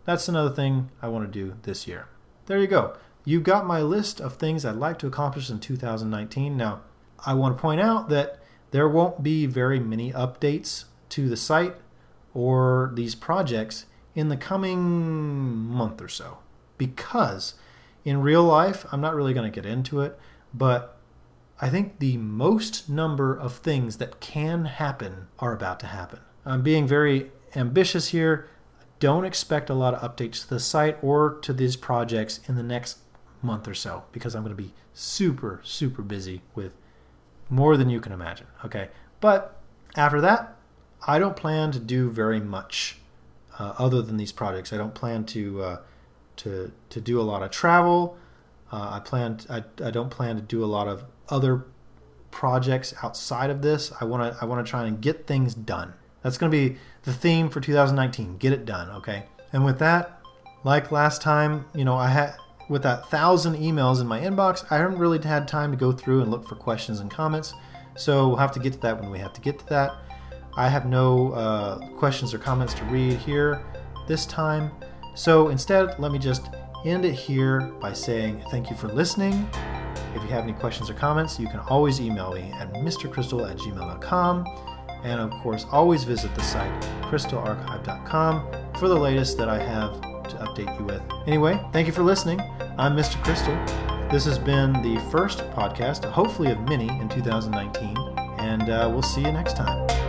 that's another thing I want to do this year. There you go. You've got my list of things I'd like to accomplish in 2019. Now, I want to point out that there won't be very many updates to the site or these projects in the coming month or so because in real life, I'm not really going to get into it, but I think the most number of things that can happen are about to happen. I'm being very ambitious here. Don't expect a lot of updates to the site or to these projects in the next month or so because I'm going to be super, super busy with more than you can imagine. Okay. But after that, I don't plan to do very much uh, other than these projects. I don't plan to uh, to to do a lot of travel. Uh, I plan. To, I, I don't plan to do a lot of other projects outside of this. I want to. I want to try and get things done. That's going to be the theme for 2019. Get it done. Okay. And with that, like last time, you know, I had with that thousand emails in my inbox, I haven't really had time to go through and look for questions and comments. So we'll have to get to that when we have to get to that. I have no uh, questions or comments to read here this time. So instead, let me just end it here by saying thank you for listening. If you have any questions or comments, you can always email me at mrcrystal at gmail.com. And of course, always visit the site crystalarchive.com for the latest that I have to update you with. Anyway, thank you for listening. I'm Mr. Crystal. This has been the first podcast, hopefully of many in 2019, and uh, we'll see you next time.